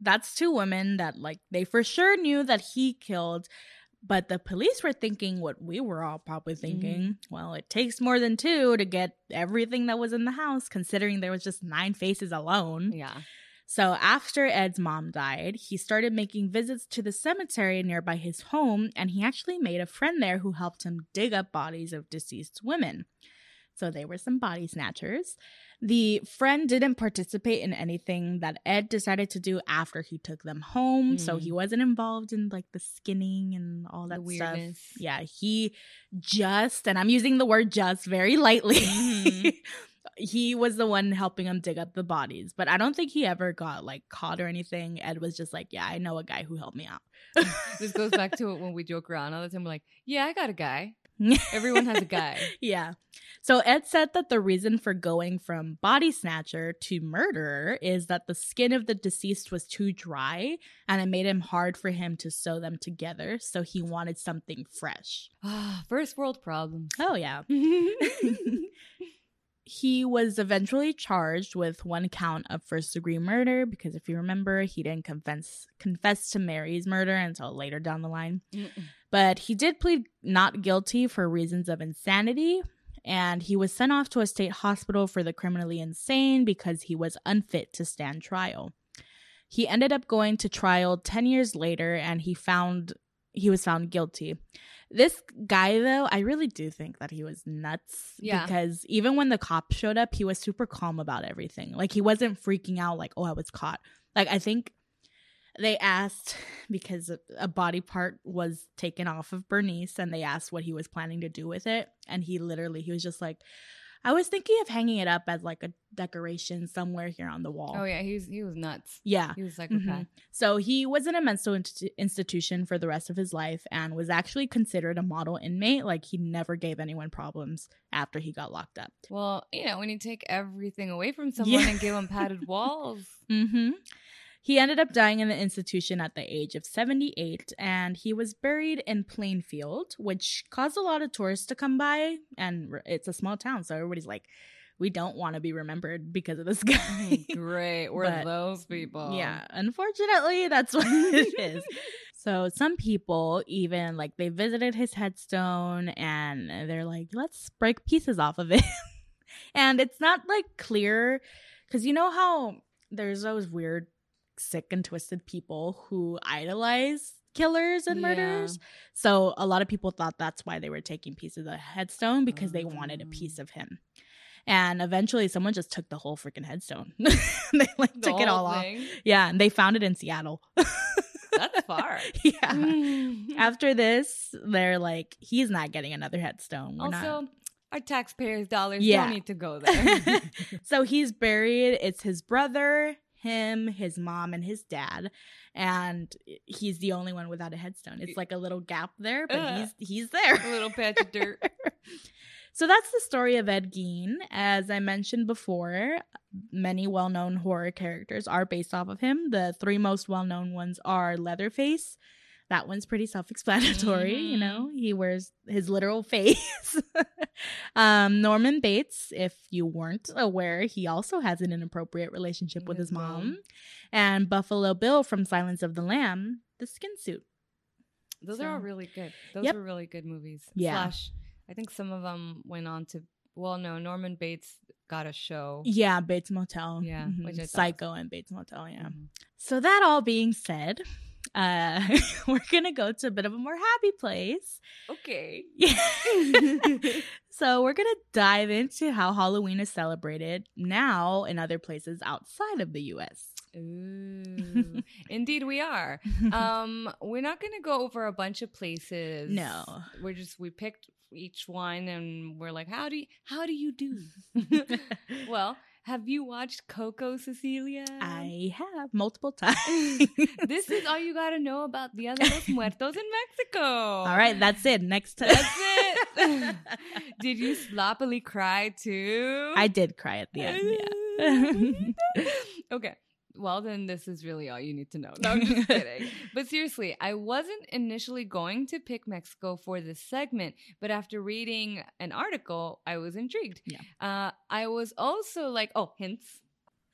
that's two women that like they for sure knew that he killed, but the police were thinking what we were all probably thinking. Well, it takes more than two to get everything that was in the house, considering there was just nine faces alone. Yeah. So after Ed's mom died, he started making visits to the cemetery nearby his home, and he actually made a friend there who helped him dig up bodies of deceased women. So they were some body snatchers. The friend didn't participate in anything that Ed decided to do after he took them home. So Mm. he wasn't involved in like the skinning and all that stuff. Yeah, he just, and I'm using the word just very lightly. Mhm. he was the one helping him dig up the bodies, but I don't think he ever got like caught or anything. Ed was just like, Yeah, I know a guy who helped me out. This goes back to when we joke around all the time. We're like, yeah, I got a guy. Everyone has a guy. Yeah. So Ed said that the reason for going from body snatcher to murderer is that the skin of the deceased was too dry and it made him hard for him to sew them together. So he wanted something fresh. Ah, First world problems. Oh, yeah. he was eventually charged with one count of first degree murder because if you remember, he didn't confess confess to Mary's murder until later down the line. Mm-mm. But he did plead not guilty for reasons of insanity. And he was sent off to a state hospital for the criminally insane because he was unfit to stand trial. He ended up going to trial 10 years later and he found he was found guilty. This guy though, I really do think that he was nuts Yeah. because even when the cops showed up, he was super calm about everything. Like he wasn't freaking out like, "Oh, I was caught." Like I think they asked because a- a body part was taken off of Bernice and they asked what he was planning to do with it and he literally he was just like I was thinking of hanging it up as like a decoration somewhere here on the wall. Oh yeah, he was he was nuts. Yeah. He was psychopath. Mhm. So he was in a mental inst- institution for the rest of his life and was actually considered a model inmate. Like he never gave anyone problems after he got locked up. Well, you know, when you take everything away from someone Yeah. and give them padded walls. Mm-hmm. He ended up dying in the institution at the age of 78, and he was buried in Plainfield, which caused a lot of tourists to come by. And it's a small town, so everybody's like, we don't want to be remembered because of this guy. Mm, great. We're But, those people. Yeah, unfortunately, that's what it is. So some people even like they visited his headstone and they're like, let's break pieces off of it. and it's not like clear because you know how there's those weird, sick and twisted people who idolize killers and Yeah. murderers. So a lot of people thought that's why they were taking pieces of the headstone because they wanted a piece of him. And eventually someone just took the whole freaking headstone. they like The took it all whole off. Yeah, and they found it in Seattle. That's far. yeah. Mm. After this, they're like, he's not getting another headstone. We're also, our taxpayers' dollars Yeah. don't need to go there. so he's buried. It's his brother, him, his mom, and his dad. And he's the only one without a headstone. It's like a little gap there, but Ugh. he's he's there. a little patch of dirt. So that's the story of Ed Gein. As I mentioned before, many well known horror characters are based off of him. The three most well known ones are Leatherface. That one's pretty self explanatory, you know, mm-hmm. he wears his literal face. um, Norman Bates, if you weren't aware, he also has an inappropriate relationship with his His mom. And Buffalo Bill from Silence of the Lamb, the skin suit. Those are all really good. Those Yep. were really good movies. Yeah. Slash, I think some of them went on to. Well, no, Norman Bates got a show. Yeah, Bates Motel. Yeah, Mhm. was- Psycho and Bates Motel, yeah. Mhm. So that all being said, uh we're gonna go to a bit of a more happy place. Okay. So we're gonna dive into how Halloween is celebrated now in other places outside of the US. Ooh. Indeed, we are. Um, we're not going to go over a bunch of places. No. we're just we picked each one, and we're like, how do you, how do you do? well, have you watched Coco, Cecilia? I have multiple times. this is all you got to know about the other Los Muertos in Mexico. all right, that's it. Next time. That's it. Did you sloppily cry too? I did cry at the end, yeah. okay. Well, then this is really all you need to know. No, I'm just kidding. But seriously, I wasn't initially going to pick Mexico for this segment, but after reading an article, I was intrigued. Yeah. Uh, I was also like, oh, hints.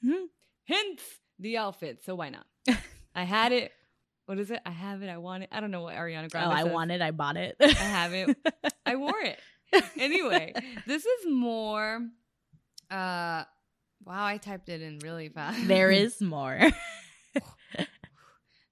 Hmm. Hints. The outfit. So why not? I had it. What is it? I have it. I want it. I don't know what Ariana Grande. oh, I says. want it, I bought it. I have it. I wore it. Anyway, this is more. Uh, wow, I typed it in really fast. there is more.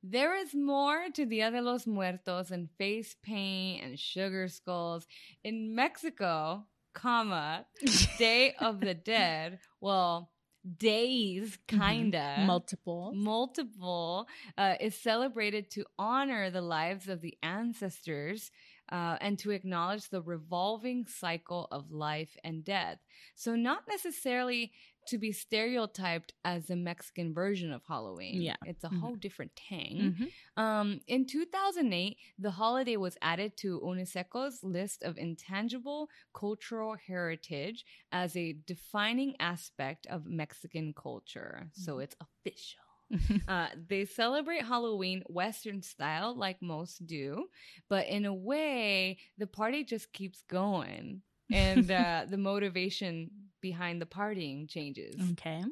There is more to Dia de los Muertos and face paint and sugar skulls. In Mexico, comma, Day of the Dead. Well, days, Mm-hmm. kinda. Multiple. multiple uh, is celebrated to honor the lives of the ancestors uh, and to acknowledge the revolving cycle of life and death. So, not necessarily to be stereotyped as the Mexican version of Halloween. Yeah. It's a Mhm. whole different tang. Mhm. Um, in 2008, the holiday was added to UNICEF's list of intangible cultural heritage as a defining aspect of Mexican culture. So it's official. Uh, they celebrate Halloween Western style, like most do, but in a way, the party just keeps going. And uh, the motivation behind the partying changes. Okay.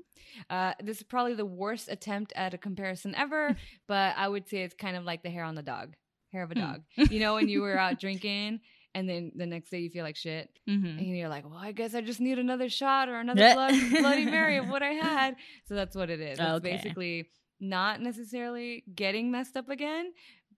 Uh, this is probably the worst attempt at a comparison ever, but I would say it's kind of like the hair on the dog, hair of a Hmm. dog. You know, when you were out drinking and then the next day you feel like shit, Mm-hmm. and you're like, well, I guess I just need another shot or another Yeah. blood, Bloody Mary of what I had. So that's what it is. It's basically not necessarily getting messed up again,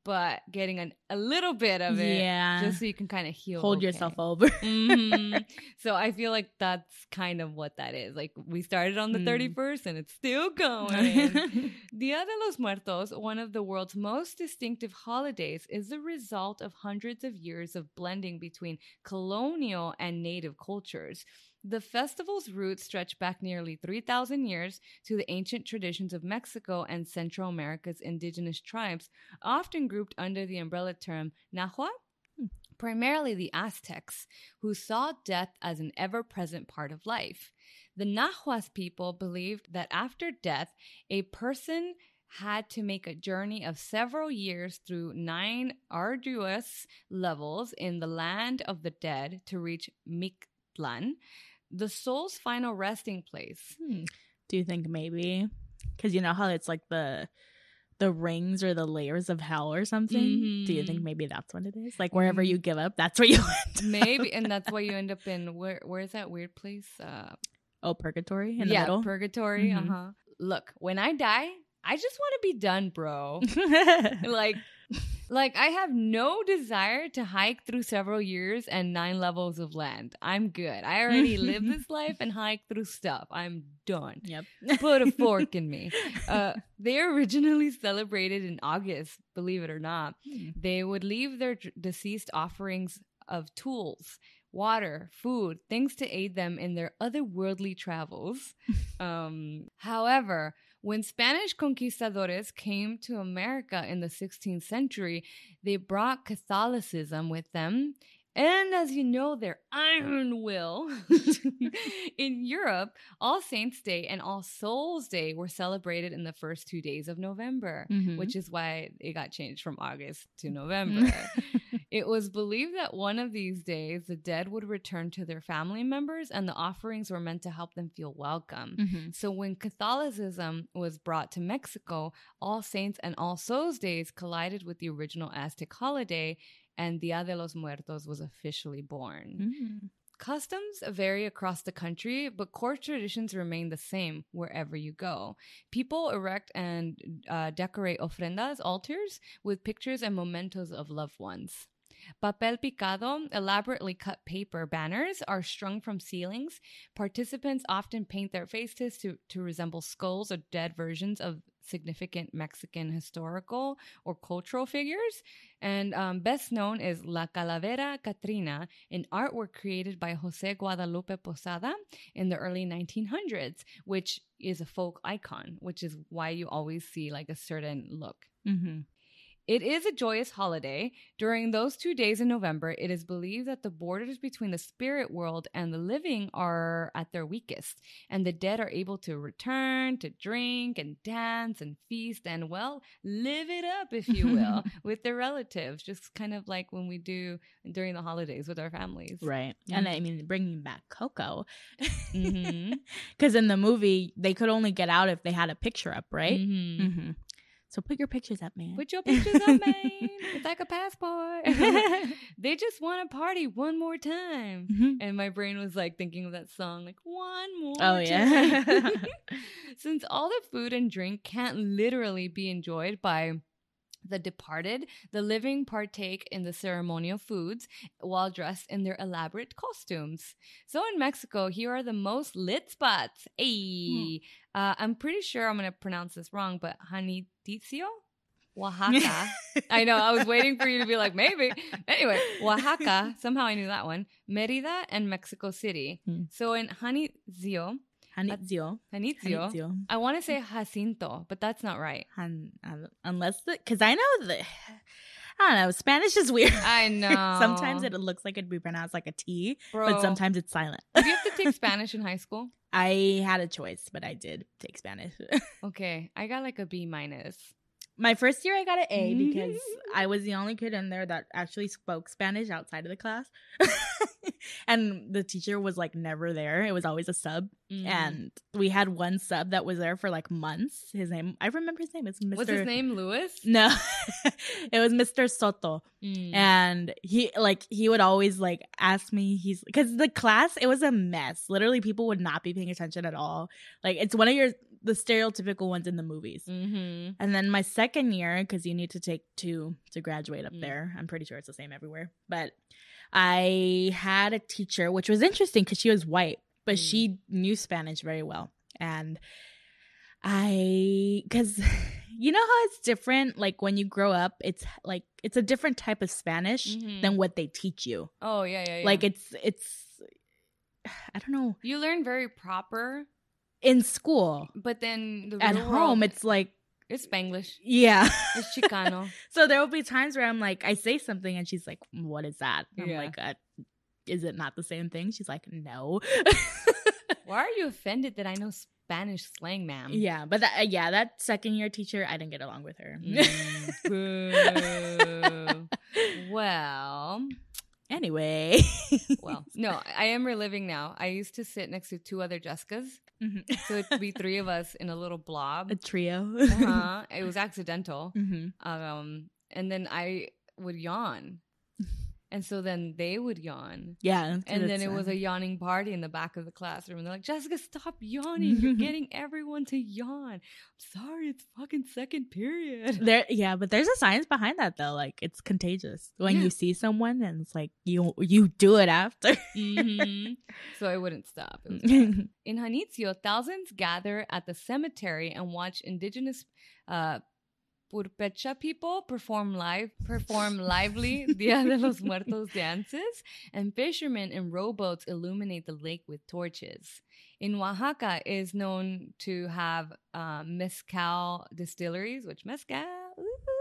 but getting an, a little bit of it Yeah. just so you can kind of heal. Hold okay. yourself over. Mhm. So I feel like that's kind of what that is. Like we started on the Mm. 31st and it's still going. Dia de los Muertos, one of the world's most distinctive holidays, is the result of hundreds of years of blending between colonial and native cultures. The festival's roots stretch back nearly 3,000 years to the ancient traditions of Mexico and Central America's indigenous tribes, often grouped under the umbrella term Nahua, primarily the Aztecs, who saw death as an ever present part of life. The Nahuas people believed that after death, a person had to make a journey of several years through nine arduous levels in the land of the dead to reach Mictlan, the soul's final resting place. Hmm. Do you think maybe because you know how it's like the the rings or the layers of hell or something? Do you think Mhm. maybe that's what it is? Like wherever Mm. you give up, that's where you went. Maybe, and that's why you end up in where? Where is that weird place? Uh, oh, purgatory in yeah, the purgatory. Mhm. Uh huh. Look, when I die, I just want to be done, bro. like like I have no desire to hike through several years and nine levels of land. I'm good. I already lived this life and hike through stuff. I'm done. yep. Put a fork in me. Uh, they originally celebrated in August, believe it or not. Hmm. They would leave their deceased offerings of tools, water, food, things to aid them in their otherworldly travels. um, however, when Spanish conquistadores came to America in the 16th century, they brought Catholicism with them. And as you know, their iron will. in Europe, All Saints' Day and All Souls' Day were celebrated in the first two days of November Mhm. which is why it got changed from August to November. it was believed that one of these days the dead would return to their family members and the offerings were meant to help them feel welcome. Mhm. So when Catholicism was brought to Mexico, All Saints and All Souls Days collided with the original Aztec holiday and Dia de los Muertos was officially born. Mm. Customs vary across the country, but core traditions remain the same wherever you go. People erect and uh, decorate ofrendas, altars, with pictures and mementos of loved ones. Papel picado, elaborately cut paper banners, are strung from ceilings. Participants often paint their faces to, to resemble skulls or dead versions of significant Mexican historical or cultural figures. And um, best known is La Calavera Catrina, an artwork created by Jose Guadalupe Posada in the early 1900s, which is a folk icon, which is why you always see like a certain look. Mhm. It is a joyous holiday. During those two days in November, it is believed that the borders between the spirit world and the living are at their weakest, and the dead are able to return to drink and dance and feast and, well, live it up, if you will, with their relatives, just kind of like when we do during the holidays with our families. Right. And I mean, bringing back Coco. Because in the movie, they could only get out if they had a picture up, right? hmm Mm-hmm. So put your pictures up, man. Put your pictures up, man. It's like a passport. they just want to party one more time. Mhm. And my brain was like thinking of that song, like one more. Oh, yeah. Since all the food and drink can't literally be enjoyed by The departed, the living partake in the ceremonial foods while dressed in their elaborate costumes. So in Mexico, here are the most lit spots. Hey, uh, I'm pretty sure I'm going to pronounce this wrong, but Janitzio? Oaxaca. I know. I was waiting for you to be like, maybe. Anyway, Oaxaca. Somehow I knew that one. Merida and Mexico City. Hmm. So in Janitzio, Janitzio. Janitzio, Janitzio. I want to say Jacinto, but that's not right. Han, unless the because I know the I don't know Spanish is weird. I know. sometimes it looks like it'd be pronounced like a T, Bro, but sometimes it's silent. Did you have to take Spanish in high school? I had a choice, but I did take Spanish. Okay, I got like a B minus. My first year, I got an A because I was the only kid in there that actually spoke Spanish outside of the class, and the teacher was like never there. It was always a sub, Mm. and we had one sub that was there for like months. His name, I remember his name. It's Mr. what's his name? Lewis. No, it was Mr. Soto. Mm. and he like he would always like ask me he's because the class it was a mess literally people would not be paying attention at all like it's one of your the stereotypical ones in the movies Mhm. and then my second year because you need to take two to graduate up Mm. there i'm pretty sure it's the same everywhere but i had a teacher which was interesting because she was white but Mm. she knew spanish very well and i because you know how it's different like when you grow up it's like it's a different type of spanish Mhm. than what they teach you Oh yeah, yeah, yeah. like it's it's i don't know you learn very proper, in school but then the at home world, it's like it's Spanglish. yeah It's Chicano. so there will be times where i'm like i say something and she's like what is that i'm Yeah. like uh, is it not the same thing she's like no Why are you offended that I know Spanish slang, ma'am? yeah but that, uh, yeah that second year teacher i didn't get along with her Mm, well, anyway well, no, I am reliving now. I used to sit next to two other Jessicas, Mhm. so it'd be three of us in a little blob. a trio Uh-huh. It was accidental. Mhm. Um, and then I would yawn. And so then they would yawn. yeah And then it was a yawning party in the back of the classroom. And they're like, Jessica, stop yawning. You're getting everyone to yawn. I'm sorry, it's fucking second period. there yeah but there's a science behind that though like it's contagious when Yeah. you see someone and it's like you you do it after Mhm. So I wouldn't stop. It was. In Janitzio, thousands gather at the cemetery and watch indigenous uh, Purpecha people perform live perform lively Dia de los Muertos dances, and fishermen in rowboats illuminate the lake with torches. In Oaxaca, is known to have uh, mezcal distilleries, which mezcal,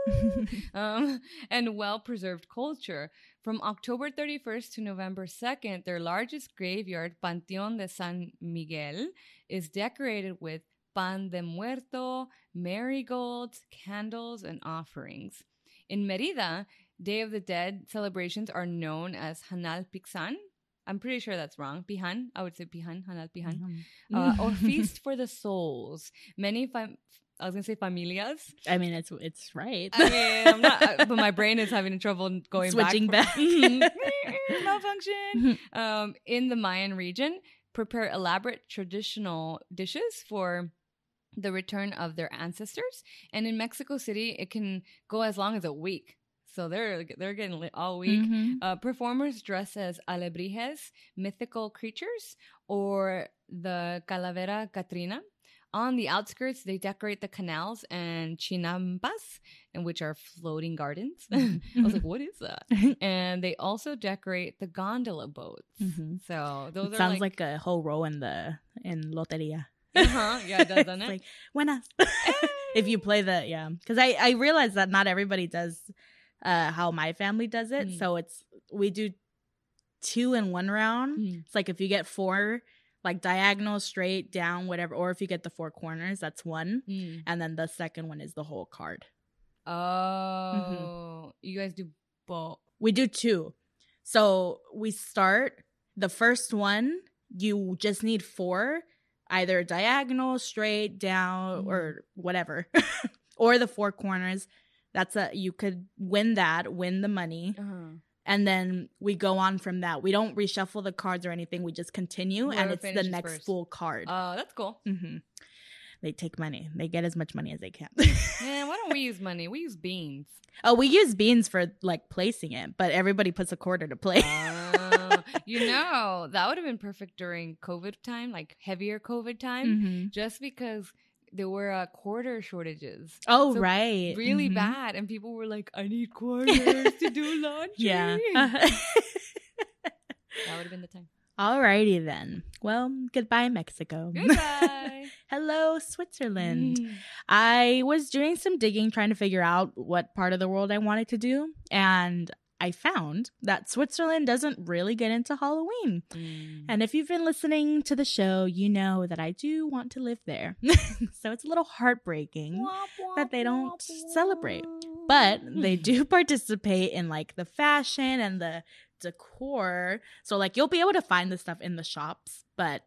um, and well preserved culture. From October 31st to November 2nd, their largest graveyard, Panteón de San Miguel, is decorated with pan de muerto, marigolds, candles, and offerings. In Merida, Day of the Dead celebrations are known as Hanal Pixan. I'm pretty sure that's wrong. Pihan, I would say Pihan, Hanal Pihan uh, or feast for the souls. Many, fam- I was gonna say familias. I mean, it's it's right. I mean, I'm not, uh, but my brain is having trouble going Switching back. back. Mhm. Malfunction. Um, in the Mayan region, prepare elaborate traditional dishes for the return of their ancestors, and in Mexico City, it can go as long as a week. So they're they're getting lit all week. Mhm. Uh, performers dress as alebrijes, mythical creatures, or the calavera Catrina. On the outskirts, they decorate the canals and chinampas, and which are floating gardens. I was like, "What is that?" And they also decorate the gondola boats. Mhm. So those It are sounds like, like, a whole row in the in loteria. Uh-huh, yeah, it does, doesn't it? like buenas. if you play the yeah, because I I realize that not everybody does uh how my family does it. Mm. So it's we do two in one round. Mm. It's like if you get four, like diagonal, straight, down, whatever, or if you get the four corners, that's one, Mm. and then the second one is the whole card. Oh, you guys do both. We do two. So we start the first one, you just need four, either diagonal, straight, down, Mhm. or whatever. or the four corners. That's a you could win that, win the money. Uh-huh. And then we go on from that. We don't reshuffle the cards or anything. We just continue and it's the next first. full card. Oh, that's cool. hmm they take money. They get as much money as they can. Man, why don't we use money? We use beans. oh, we use beans for like placing it, but everybody puts a quarter to play. Oh, you know, that would have been perfect during COVID time, like heavier COVID time, Mhm. just because there were uh, quarter shortages. Oh, So right. Really Mhm. bad. And people were like, I need quarters to do laundry. Yeah. That would have been the time. Alrighty then. Well, goodbye, Mexico. Goodbye. Hello, Switzerland. Mm. I was doing some digging trying to figure out what part of the world I wanted to do, and I found that Switzerland doesn't really get into Halloween. Mm. And if you've been listening to the show, you know that I do want to live there. so it's a little heartbreaking. that they don't celebrate. But they do participate in like the fashion and the decor. So like you'll be able to find the stuff in the shops, but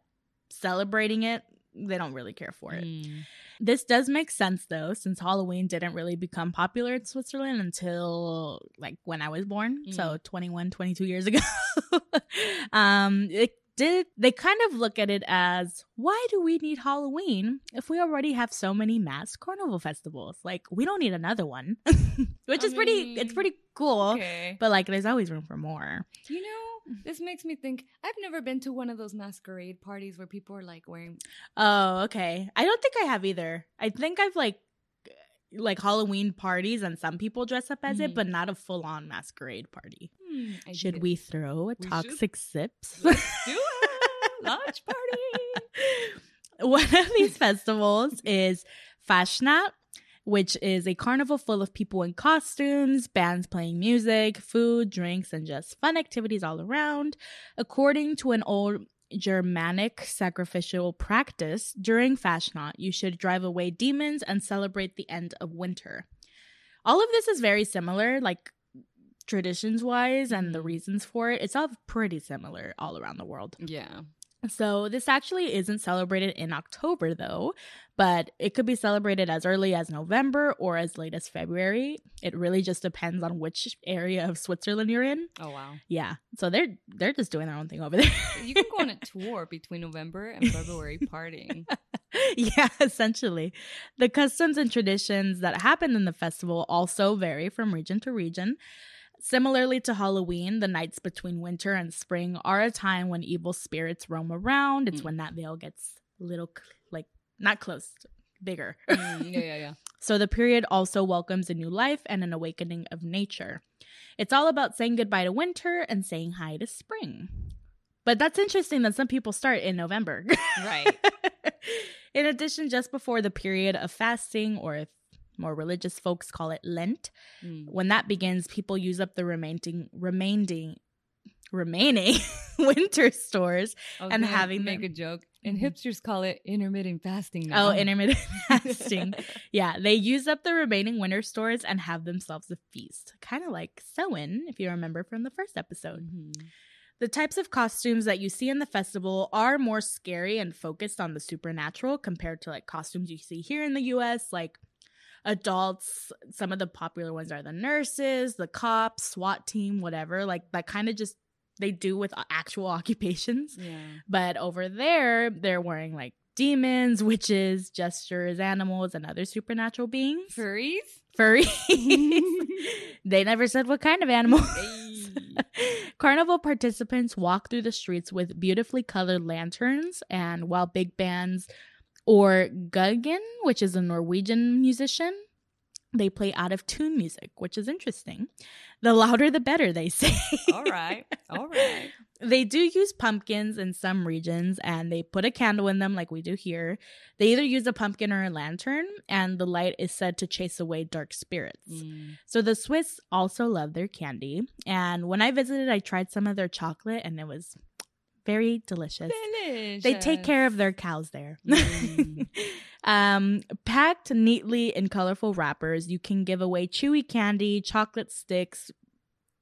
celebrating it, they don't really care for it. Mm. This does make sense though, since Halloween didn't really become popular in Switzerland until like when I was born. So 21, 22 years ago. um, it did, they kind of look at it as why do we need Halloween if we already have so many mass carnival festivals? Like, we don't need another one, which I is pretty, it's pretty cool. Okay. But like, there's always room for more. You know, this makes me think I've never been to one of those masquerade parties where people are like wearing Oh, okay. I don't think I have either. I think I've like like Halloween parties and some people dress up as it, Mhm. but not a full on masquerade party. I Should we throw a We should. toxic sips? Let's do it. Launch party. One of these festivals is Fasnacht, which is a carnival full of people in costumes, bands playing music, food, drinks, and just fun activities all around. According to an old Germanic sacrificial practice, during Fasnacht, you should drive away demons and celebrate the end of winter. All of this is very similar, like traditions wise, and the Mhm. reasons for it. It's all pretty similar all around the world. Yeah. So this actually isn't celebrated in October though, but it could be celebrated as early as November or as late as February. It really just depends on which area of Switzerland you're in. Oh wow. Yeah. So they're they're just doing their own thing over there. You can go on a tour between November and February partying. yeah, essentially. The customs and traditions that happen in the festival also vary from region to region. Similarly to Halloween, the nights between winter and spring are a time when evil spirits roam around. It's Mm. when that veil gets little, like, not closed, bigger. Mm, yeah, yeah, yeah. So the period also welcomes a new life and an awakening of nature. It's all about saying goodbye to winter and saying hi to spring. But that's interesting that some people start in November. Right. in addition, just before the period of fasting, or if more religious folks call it Lent, Mm. when that begins, people use up the remaining remaining remaining winter stores. And having make them- a joke, and Mhm. hipsters call it intermittent fasting. Now. Oh, intermittent fasting. Yeah, they use up the remaining winter stores and have themselves a feast. Kind of like Samhain, if you remember from the first episode. Mhm. The types of costumes that you see in the festival are more scary and focused on the supernatural compared to like costumes you see here in the US, like adults. Some of the popular ones are the nurses, the cops, SWAT team, whatever. Like that kind of just they do with uh, actual occupations. Yeah. But over there, they're wearing like demons, witches, gestures, animals, and other supernatural beings. Furries. Furry. they never said what kind of animal. Carnival participants walk through the streets with beautifully colored lanterns, and while big bands or Guggen, which is a Norwegian musician, they play out of tune music, which is interesting. The louder the better, they say. All right. All right. They do use pumpkins in some regions and they put a candle in them like we do here. They either use a pumpkin or a lantern, and the light is said to chase away dark spirits. Mm. So the Swiss also love their candy. And when I visited, I tried some of their chocolate and it was very delicious. Delicious. They take care of their cows there. Mm. um, packed neatly in colorful wrappers, you can give away chewy candy, chocolate sticks,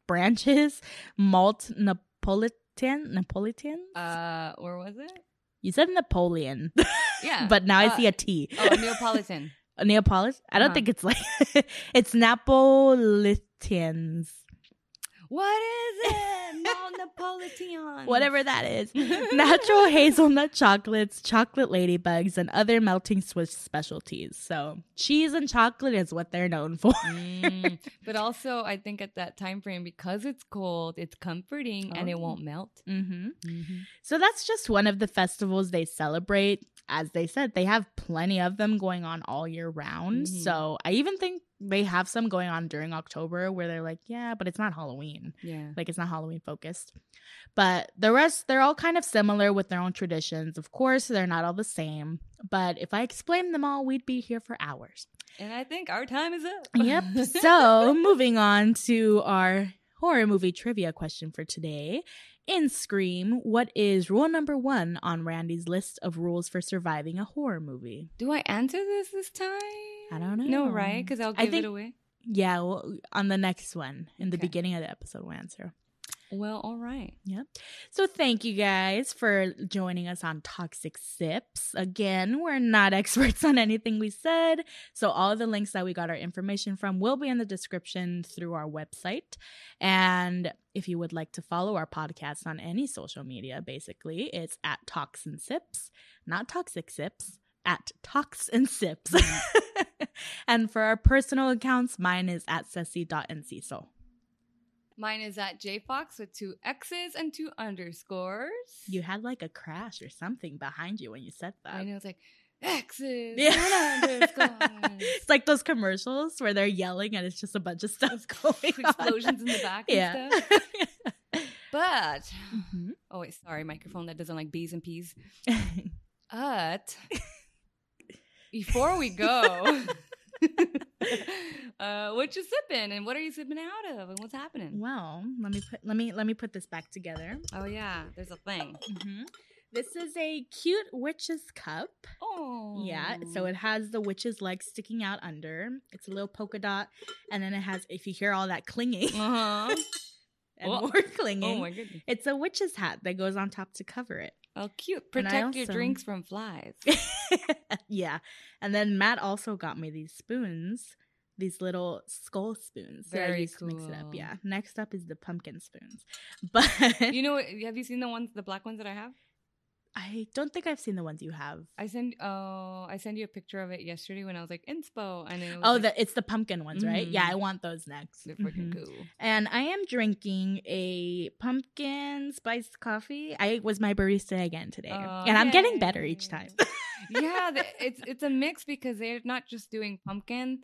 branches, malt Napolitan. Napolitan? Uh, where was it? you said Napoleon, Yeah. but now I Uh, see a T. Oh, Neapolitan. Neapolis? I don't Uh-huh. think it's like it's Napolitans. What is it? Napolitan. Whatever that is. Natural hazelnut chocolates, chocolate ladybugs, and other melting Swiss specialties. So cheese and chocolate is what they're known for. Mm, but also, I think at that time frame, because it's cold, it's comforting and it Oh. won't melt. hmm So that's just one of the festivals they celebrate. As they said, they have plenty of them going on all year round. Mhm. So I even think they have some going on during October where they're like, yeah, but it's not Halloween. Yeah. Like it's not Halloween focused. But the rest, they're all kind of similar with their own traditions. Of course, they're not all the same. But if I explained them all, we'd be here for hours. And I think our time is up. Yep. so moving on to our horror movie trivia question for today. In Scream, what is rule number one on Randy's list of rules for surviving a horror movie? Do I answer this this time? I don't know. No, right? Because I'll I give think- it away. Yeah, well, on the next one, in the beginning of the episode, we'll answer. Well, all right. Yep. So thank you guys for joining us on Toxic Sips. Again, we're not experts on anything we said, so all the links that we got our information from will be in the description through our website. And if you would like to follow our podcast on any social media, basically, it's at Tox and Sips, not Toxic Sips, at Tox and Sips. Mm. and for our personal accounts, mine is at ceci.nciso. Mine is at jfox with two X's and two underscores. You had like a crash or something behind you when you said that. I know it's like X's Yeah. and underscores. it's like those commercials where they're yelling and it's just a bunch of stuff going on. Explosions in the back and Yeah. stuff. But Mhm. oh wait, sorry, microphone that doesn't like B's and P's. But before we go, uh, what you sipping and what are you sipping out of and what's happening? well, let me put let me let me put this back together. Oh yeah, there's a thing. Mhm. This is a cute witch's cup. Oh Yeah, so it has the witch's leg sticking out under. It's a little polka dot, and then it has. If you hear all that clinging Uh huh. and Oh. more clinging, Oh my goodness. it's a witch's hat that goes on top to cover it. Oh, cute. Protect your drinks from flies. yeah. And then Matt also got me these spoons, these little skull spoons that I Very used to mix it up. cool. Yeah. Next up is the pumpkin spoons. But you know, have you seen the ones, the black ones that I have? I don't think I've seen the ones you have. I send oh I sent you a picture of it yesterday when I was like inspo and it was Oh, like, the, it's the pumpkin ones, right? Mhm. Yeah, I want those next. they're freaking Mhm. cool. And I am drinking a pumpkin spice coffee. I was my barista again today. Oh, and I'm getting better each time. yeah, the, it's it's a mix because they're not just doing pumpkin;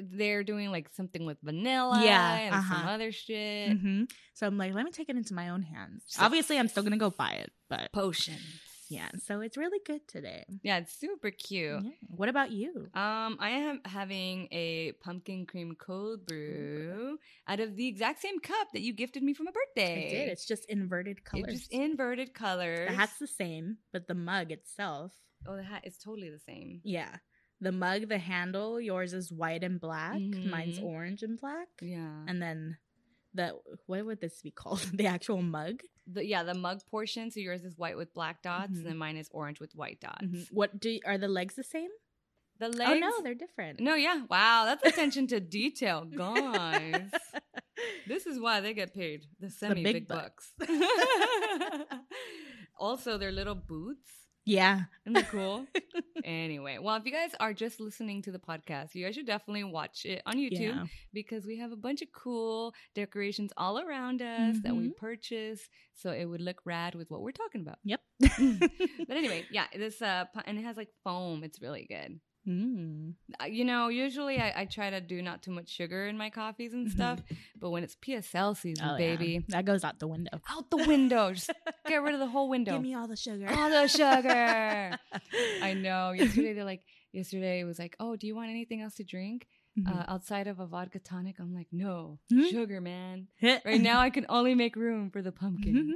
they're doing like something with vanilla, Yeah, and some uh-huh. other shit. hmm So I'm like, let me take it into my own hands. So- Obviously, I'm still going to go buy it, but Potions. yeah. So it's really good today. yeah, it's super cute. Yeah. What about you? Um, I am having a pumpkin cream cold brew out of the exact same cup that you gifted me for my birthday. I did. It's just inverted colors. It's just inverted colors. the hat's the same, but the mug itself, oh, the hat is totally the same. yeah. The mug, the handle, yours is white and black. Mine's Mhm. orange and black. Yeah. And then the what would this be called? the actual mug. the yeah, the mug portion. So yours is white with black dots, Mhm. and then mine is orange with white dots. Mhm. What do are the legs the same? The legs. Oh no, they're different. no, yeah. Wow, that's attention to detail, guys. This is why they get paid the semi big big bucks. also, their little boots. Yeah. Isn't that cool? anyway, well, if you guys are just listening to the podcast, you guys should definitely watch it on YouTube Yeah. because we have a bunch of cool decorations all around us that we Mhm. purchase, so it would look rad with what we're talking about. Yep. But anyway, yeah, this uh, and it has like foam. It's really good. Mm. You know, usually I, I try to do not too much sugar in my coffees and stuff, but when it's PSL season, Mm-hmm. Oh, yeah. baby, That goes out the window. out the window. Just get rid of the whole window. Give me all the sugar. all the sugar. I know. Yesterday they're like, yesterday it was like, oh, do you want anything else to drink Mhm. uh, outside of a vodka tonic? I'm like, no, Mhm. sugar, man. Right now I can only make room for the pumpkin.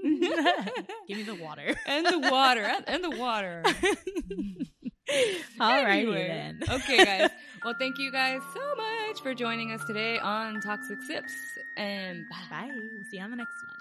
Give me the water. and the water. And the water. Alrighty Anyway. then. okay, guys. Well, thank you guys so much for joining us today on Toxic Sips. And bye. Bye. We'll see you on the next one.